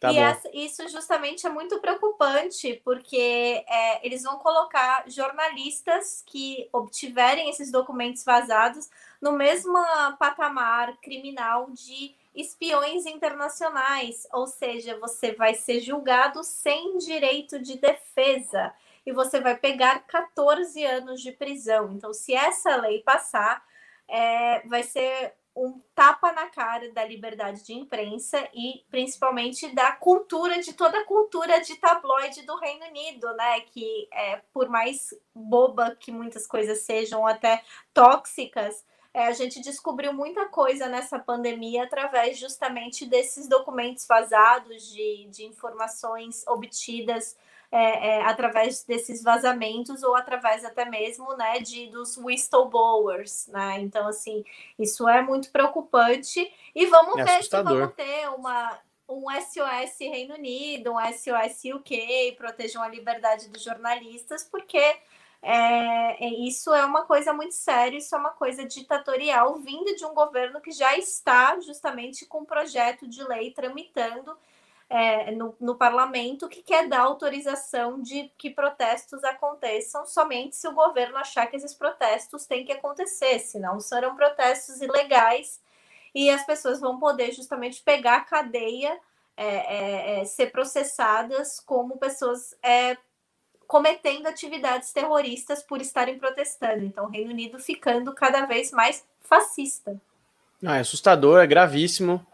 Tá e essa, isso justamente é muito preocupante, porque é, eles vão colocar jornalistas que obtiverem esses documentos vazados no mesmo patamar criminal de espiões internacionais, ou seja, você vai ser julgado sem direito de defesa e você vai pegar 14 anos de prisão. Então, se essa lei passar, é, vai ser um tapa na cara da liberdade de imprensa e principalmente da cultura, de toda a cultura de tabloide do Reino Unido, né? Que é, por mais boba que muitas coisas sejam, até tóxicas, é, a gente descobriu muita coisa nessa pandemia através justamente desses documentos vazados, de, de informações obtidas é, é, através desses vazamentos ou através até mesmo né, de, dos whistleblowers. Né? Então, assim, isso é muito preocupante. E vamos é ver assustador. se vamos ter uma, um SOS Reino Unido, um SOS UK, protejam a liberdade dos jornalistas, porque é, isso é uma coisa muito séria, isso é uma coisa ditatorial vinda de um governo que já está justamente com um projeto de lei tramitando é, no, no, parlamento que quer dar autorização de que protestos aconteçam somente se o governo achar que esses protestos têm que acontecer, senão serão protestos ilegais e as pessoas vão poder justamente pegar a cadeia, é, é, é ser processadas como pessoas é, cometendo atividades terroristas por estarem protestando. Então, o Reino Unido ficando cada vez mais fascista. Ah, é assustador, é gravíssimo.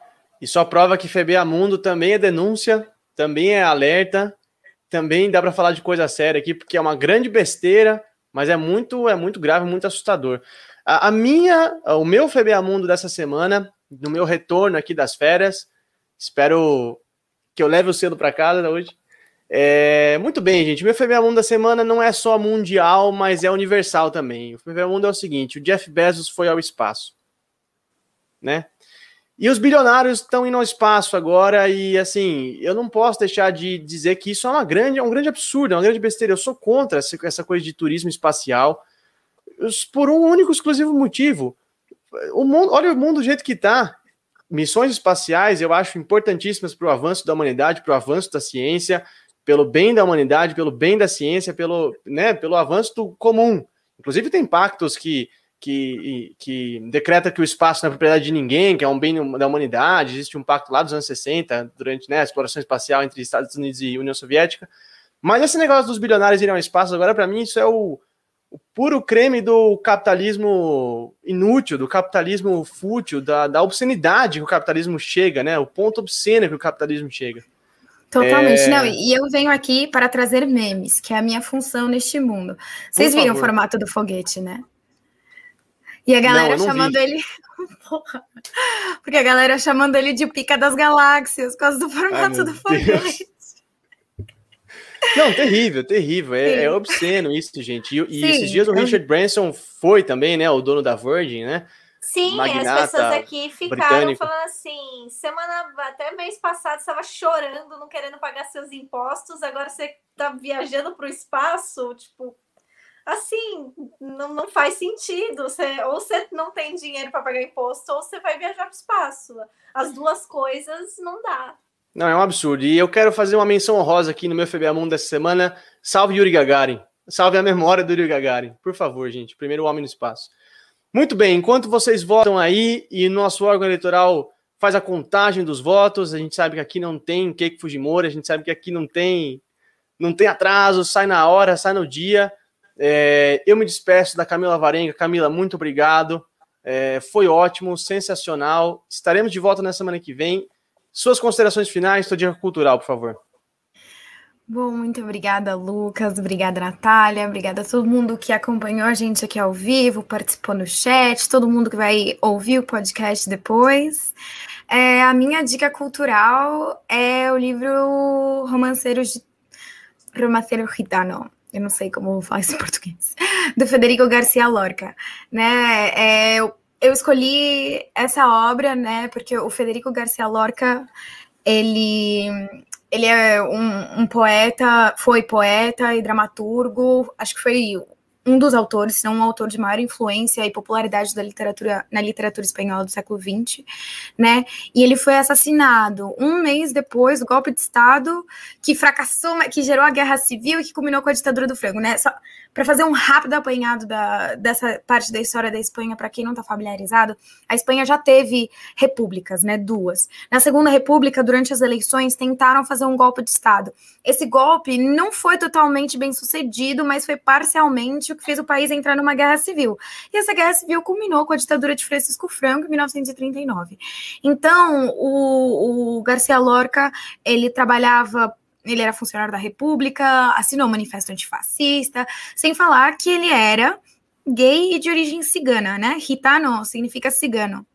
E só prova que FBA também é denúncia, também é alerta, também dá para falar de coisa séria aqui, porque é uma grande besteira, mas é muito, é muito grave, muito assustador. A, a minha, o meu FBA dessa semana, no meu retorno aqui das férias, espero que eu leve o selo para casa hoje. É, muito bem, gente. Meu FBA Mundo da semana não é só mundial, mas é universal também. O FBA Mundo é o seguinte: o Jeff Bezos foi ao espaço, né? E os bilionários estão indo ao espaço agora e assim, eu não posso deixar de dizer que isso é uma grande, é um grande absurdo, é uma grande besteira. Eu sou contra essa coisa de turismo espacial por um único exclusivo motivo. O mundo, olha o mundo do jeito que está. Missões espaciais eu acho importantíssimas para o avanço da humanidade, para o avanço da ciência pelo bem da humanidade, pelo bem da ciência, pelo, né, pelo avanço do comum. Inclusive tem pactos que, que, que decreta que o espaço não é propriedade de ninguém, que é um bem da humanidade. Existe um pacto lá dos anos 60, durante né, a exploração espacial entre Estados Unidos e União Soviética. Mas esse negócio dos bilionários irem ao espaço, agora, para mim, isso é o, o, puro creme do capitalismo inútil, do capitalismo fútil, da, da obscenidade que o capitalismo chega, né? O ponto obsceno que o capitalismo chega. Totalmente. É... Não, e eu venho aqui para trazer memes, que é a minha função neste mundo. Vocês viram o formato do foguete, né? E a galera não, chamando vi. ele. Porra. Porque a galera chamando ele de pica das galáxias, por causa do formato Ai, do foguete. Não, terrível, terrível. É, é, obsceno isso, gente. E, e esses dias o Richard Branson foi também, né? O dono da Virgin, né? Sim, as pessoas aqui ficaram britânico. falando assim: semana, até mês passado, estava chorando, não querendo pagar seus impostos, agora você está viajando para o espaço, tipo, assim, não, não faz sentido. Você, ou você não tem dinheiro para pagar imposto, ou você vai viajar para o espaço. As duas coisas não dá. Não, é um absurdo. E eu quero fazer uma menção honrosa aqui no meu FBA Mundo dessa semana. Salve Yuri Gagarin. Salve a memória do Yuri Gagarin. Por favor, gente. Primeiro homem no espaço. Muito bem, enquanto vocês votam aí e nosso órgão eleitoral faz a contagem dos votos, a gente sabe que aqui não tem Keiko Fujimori, a gente sabe que aqui não tem não tem atraso, sai na hora, sai no dia. É, eu me despeço da Camila Varenga. Camila, muito obrigado. É, foi ótimo, sensacional. Estaremos de volta na semana que vem. Suas considerações finais, sua dica cultural, por favor. Bom, muito obrigada, Lucas. Obrigada, Natália. Obrigada a todo mundo que acompanhou a gente aqui ao vivo, participou no chat, todo mundo que vai ouvir o podcast depois. É, a minha dica cultural é o livro Romanceiros de Romanceiro Gitano. Eu não sei como falar isso em português. Do Federico Garcia Lorca. Né? É, eu, eu escolhi essa obra, né? Porque o Federico Garcia Lorca ele ele é um, um, poeta, foi poeta e dramaturgo, acho que foi um dos autores, se não um autor de maior influência e popularidade da literatura na literatura espanhola do século XX, né? E ele foi assassinado um mês depois do golpe de Estado que fracassou, que gerou a guerra civil e que culminou com a ditadura do frango, né? Só para fazer um rápido apanhado da, dessa parte da história da Espanha, para quem não está familiarizado, a Espanha já teve repúblicas, né? Duas. Na Segunda República, durante as eleições, tentaram fazer um golpe de Estado. Esse golpe não foi totalmente bem sucedido, mas foi parcialmente o que fez o país entrar numa guerra civil. E essa guerra civil culminou com a ditadura de Francisco Franco em 1939. Então, o, o Garcia Lorca, ele trabalhava ele era funcionário da República, assinou o manifesto antifascista, sem falar que ele era gay e de origem cigana, né? Gitano significa cigano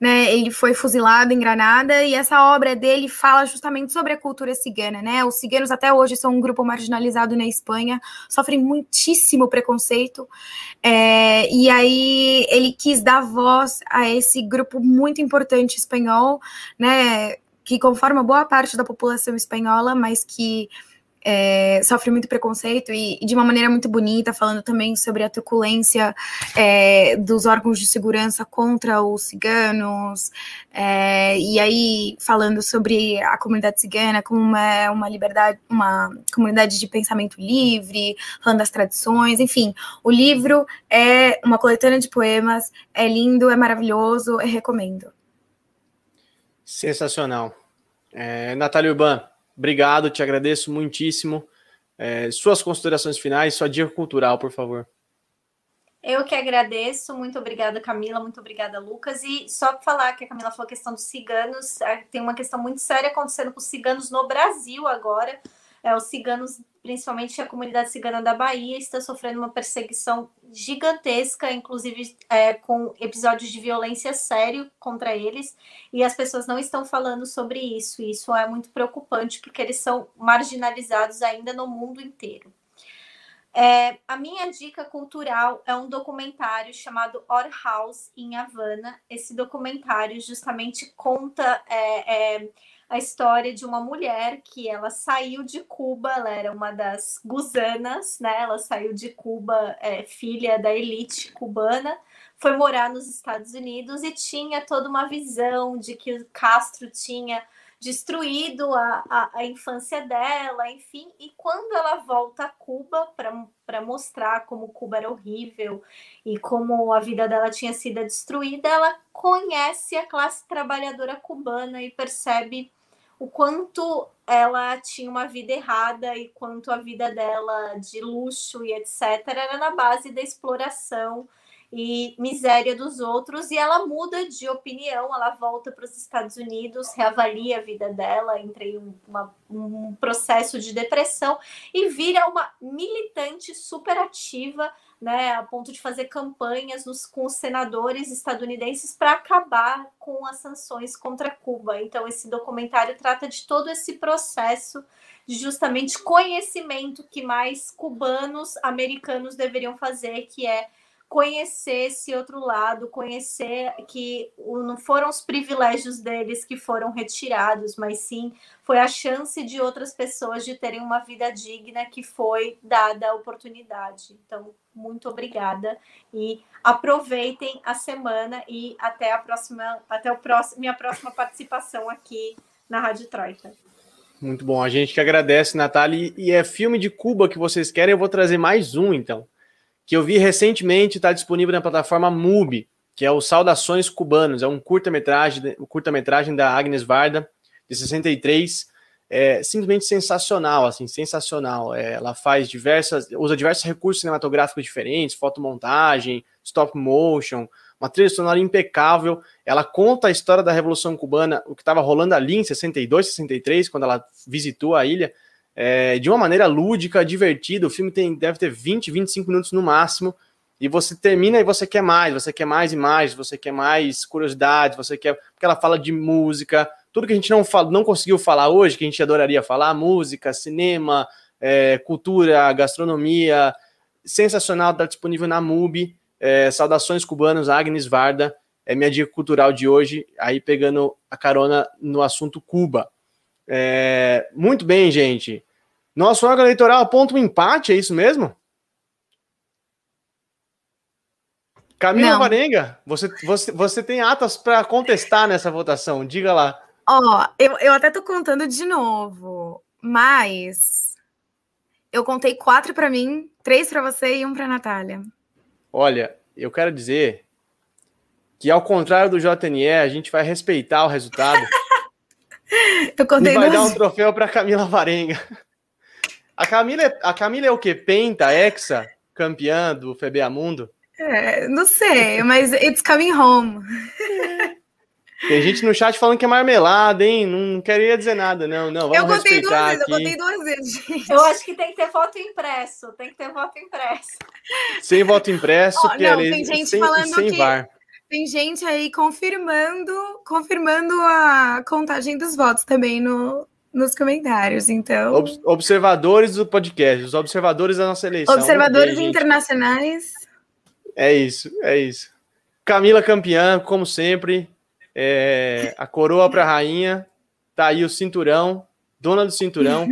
né? Ele foi fuzilado em Granada e essa obra dele fala justamente sobre a cultura cigana, né? Os ciganos até hoje são um grupo marginalizado na Espanha, sofrem muitíssimo preconceito. É, e aí ele quis dar voz a esse grupo muito importante espanhol, né? Que conforma boa parte da população espanhola, mas que é, sofre muito preconceito e, e, de uma maneira muito bonita, falando também sobre a truculência é, dos órgãos de segurança contra os ciganos, é, e aí falando sobre a comunidade cigana como uma, uma liberdade, uma comunidade de pensamento livre, falando das tradições, enfim, o livro é uma coletânea de poemas, é lindo, é maravilhoso, eu recomendo. Sensacional. É, Natália Urban, Obrigado, te agradeço muitíssimo. É, suas considerações finais, sua dica cultural, por favor. Eu que agradeço, muito obrigada, Camila, muito obrigada, Lucas. E só para falar que a Camila falou a questão dos ciganos, é, tem uma questão muito séria acontecendo com os ciganos no Brasil agora. É, os ciganos, principalmente a comunidade cigana da Bahia, está sofrendo uma perseguição gigantesca, inclusive é, com episódios de violência sério contra eles, e as pessoas não estão falando sobre isso. E isso é muito preocupante, porque eles são marginalizados ainda no mundo inteiro. É, a minha dica cultural é um documentário chamado Our House em Havana. Esse documentário justamente conta é, é, a história de uma mulher que ela saiu de Cuba, ela era uma das gusanas, né? Ela saiu de Cuba, é, filha da elite cubana, foi morar nos Estados Unidos e tinha toda uma visão de que o Castro tinha destruído a, a, a infância dela, enfim. E quando ela volta a Cuba para mostrar como Cuba era horrível e como a vida dela tinha sido destruída, ela conhece a classe trabalhadora cubana e percebe o quanto ela tinha uma vida errada e quanto a vida dela de luxo e etc. era na base da exploração e miséria dos outros, e ela muda de opinião, ela volta para os Estados Unidos, reavalia a vida dela, entra em uma, um processo de depressão e vira uma militante super ativa né, a ponto de fazer campanhas nos, com os senadores estadunidenses para acabar com as sanções contra Cuba. Então, esse documentário trata de todo esse processo de justamente conhecimento que mais cubanos americanos deveriam fazer, que é conhecer esse outro lado, conhecer que não foram os privilégios deles que foram retirados, mas sim foi a chance de outras pessoas de terem uma vida digna que foi dada a oportunidade. Então, muito obrigada e aproveitem a semana e até a próxima, até o próximo, minha próxima participação aqui na Rádio Troika. Muito bom, a gente que agradece, Natália. E é filme de Cuba que vocês querem, eu vou trazer mais um, então que eu vi recentemente, está disponível na plataforma MUBI, que é o Saudações Cubanos, é um curta-metragem, curta-metragem da Agnes Varda, de 63, é simplesmente sensacional, assim, sensacional. É, ela faz diversas, usa diversos recursos cinematográficos diferentes, fotomontagem, stop motion, uma trilha sonora impecável. Ela conta a história da Revolução Cubana, o que estava rolando ali em 62, 63, quando ela visitou a ilha é, de uma maneira lúdica, divertida. O filme tem, deve ter 20, 25 minutos no máximo. E você termina e você quer mais, você quer mais imagens, você quer mais curiosidades, você quer. Porque ela fala de música, tudo que a gente não, fala, não conseguiu falar hoje, que a gente adoraria falar: música, cinema, é, cultura, gastronomia. Sensacional, está disponível na MUBI. É, saudações cubanos, Agnes Varda. É minha dica cultural de hoje, aí pegando a carona no assunto Cuba. É, muito bem, gente. Nosso órgão eleitoral aponta um empate, é isso mesmo? Camila Não. Varenga, você, você, você tem atas para contestar nessa votação, diga lá. Ó, eu, eu até tô contando de novo, mas eu contei quatro para mim, três para você e um para Natália. Olha, eu quero dizer que ao contrário do JNE, a gente vai respeitar o resultado. eu contei e vai dar um troféu para Camila Varenga. A Camila, é, a Camila é o quê? Penta, Hexa, campeã do FBA Mundo? É, não sei, mas it's coming home. Tem gente no chat falando que é marmelada, hein? Não queria dizer nada, não. não vamos eu contei duas vezes, aqui. eu contei duas vezes, gente. Eu acho que tem que ter voto impresso. Tem que ter voto impresso. Sem voto impresso, oh, não, tem gente sem, falando sem que... VAR. Tem gente aí confirmando, confirmando a contagem dos votos também no, nos comentários, então. observadores do podcast, os observadores da nossa eleição. Observadores bem, internacionais. É isso, é isso. Camila campeã, como sempre. É, a coroa para a rainha. Tá aí o cinturão, dona do cinturão.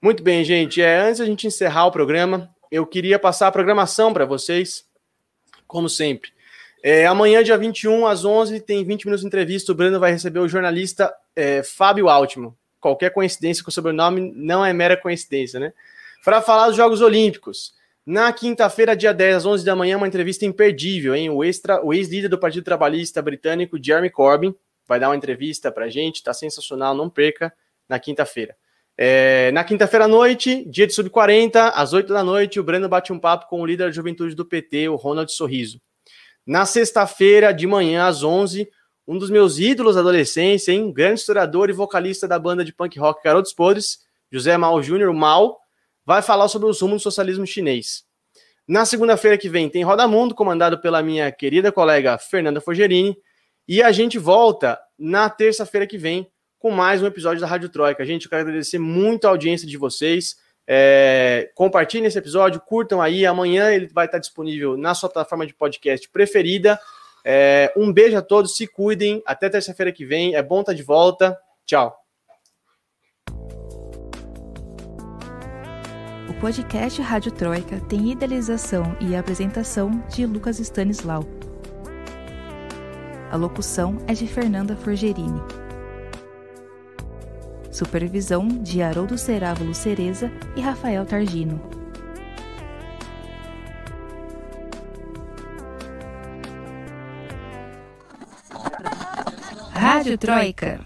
Muito bem, gente. É, antes da gente encerrar o programa, eu queria passar a programação para vocês, como sempre. É, amanhã, dia 21, às 11, tem 20 minutos de entrevista. O Breno vai receber o jornalista é, Fábio Altman. Qualquer coincidência com o sobrenome não é mera coincidência, né? Para falar dos Jogos Olímpicos. Na quinta-feira, dia 10, às 11 da manhã, uma entrevista imperdível, hein? O, extra, o ex-líder do Partido Trabalhista Britânico, Jeremy Corbyn, vai dar uma entrevista para a gente, tá sensacional, não perca, na quinta-feira. É, na quinta-feira à noite, dia de sub-40, às 8 da noite, o Breno bate um papo com o líder da juventude do PT, o Ronald Sorriso. Na sexta-feira, de manhã, às 11, um dos meus ídolos da adolescência, hein? grande historiador e vocalista da banda de punk rock Garotos Podres, José Mal Júnior, Mal, vai falar sobre os rumos do socialismo chinês. Na segunda-feira que vem tem Roda Mundo, comandado pela minha querida colega Fernanda Fogerini, e a gente volta na terça-feira que vem com mais um episódio da Rádio Troika. Gente, eu quero agradecer muito a audiência de vocês. É, compartilhem esse episódio, curtam aí. Amanhã ele vai estar disponível na sua plataforma de podcast preferida. É, um beijo a todos, se cuidem. Até terça-feira que vem. É bom estar de volta. Tchau. Podcast Rádio Troika tem idealização e apresentação de Lucas Stanislau. A locução é de Fernanda Forgerini. Supervisão de Haroldo Cerávulo Cereza e Rafael Targino. Rádio Troika.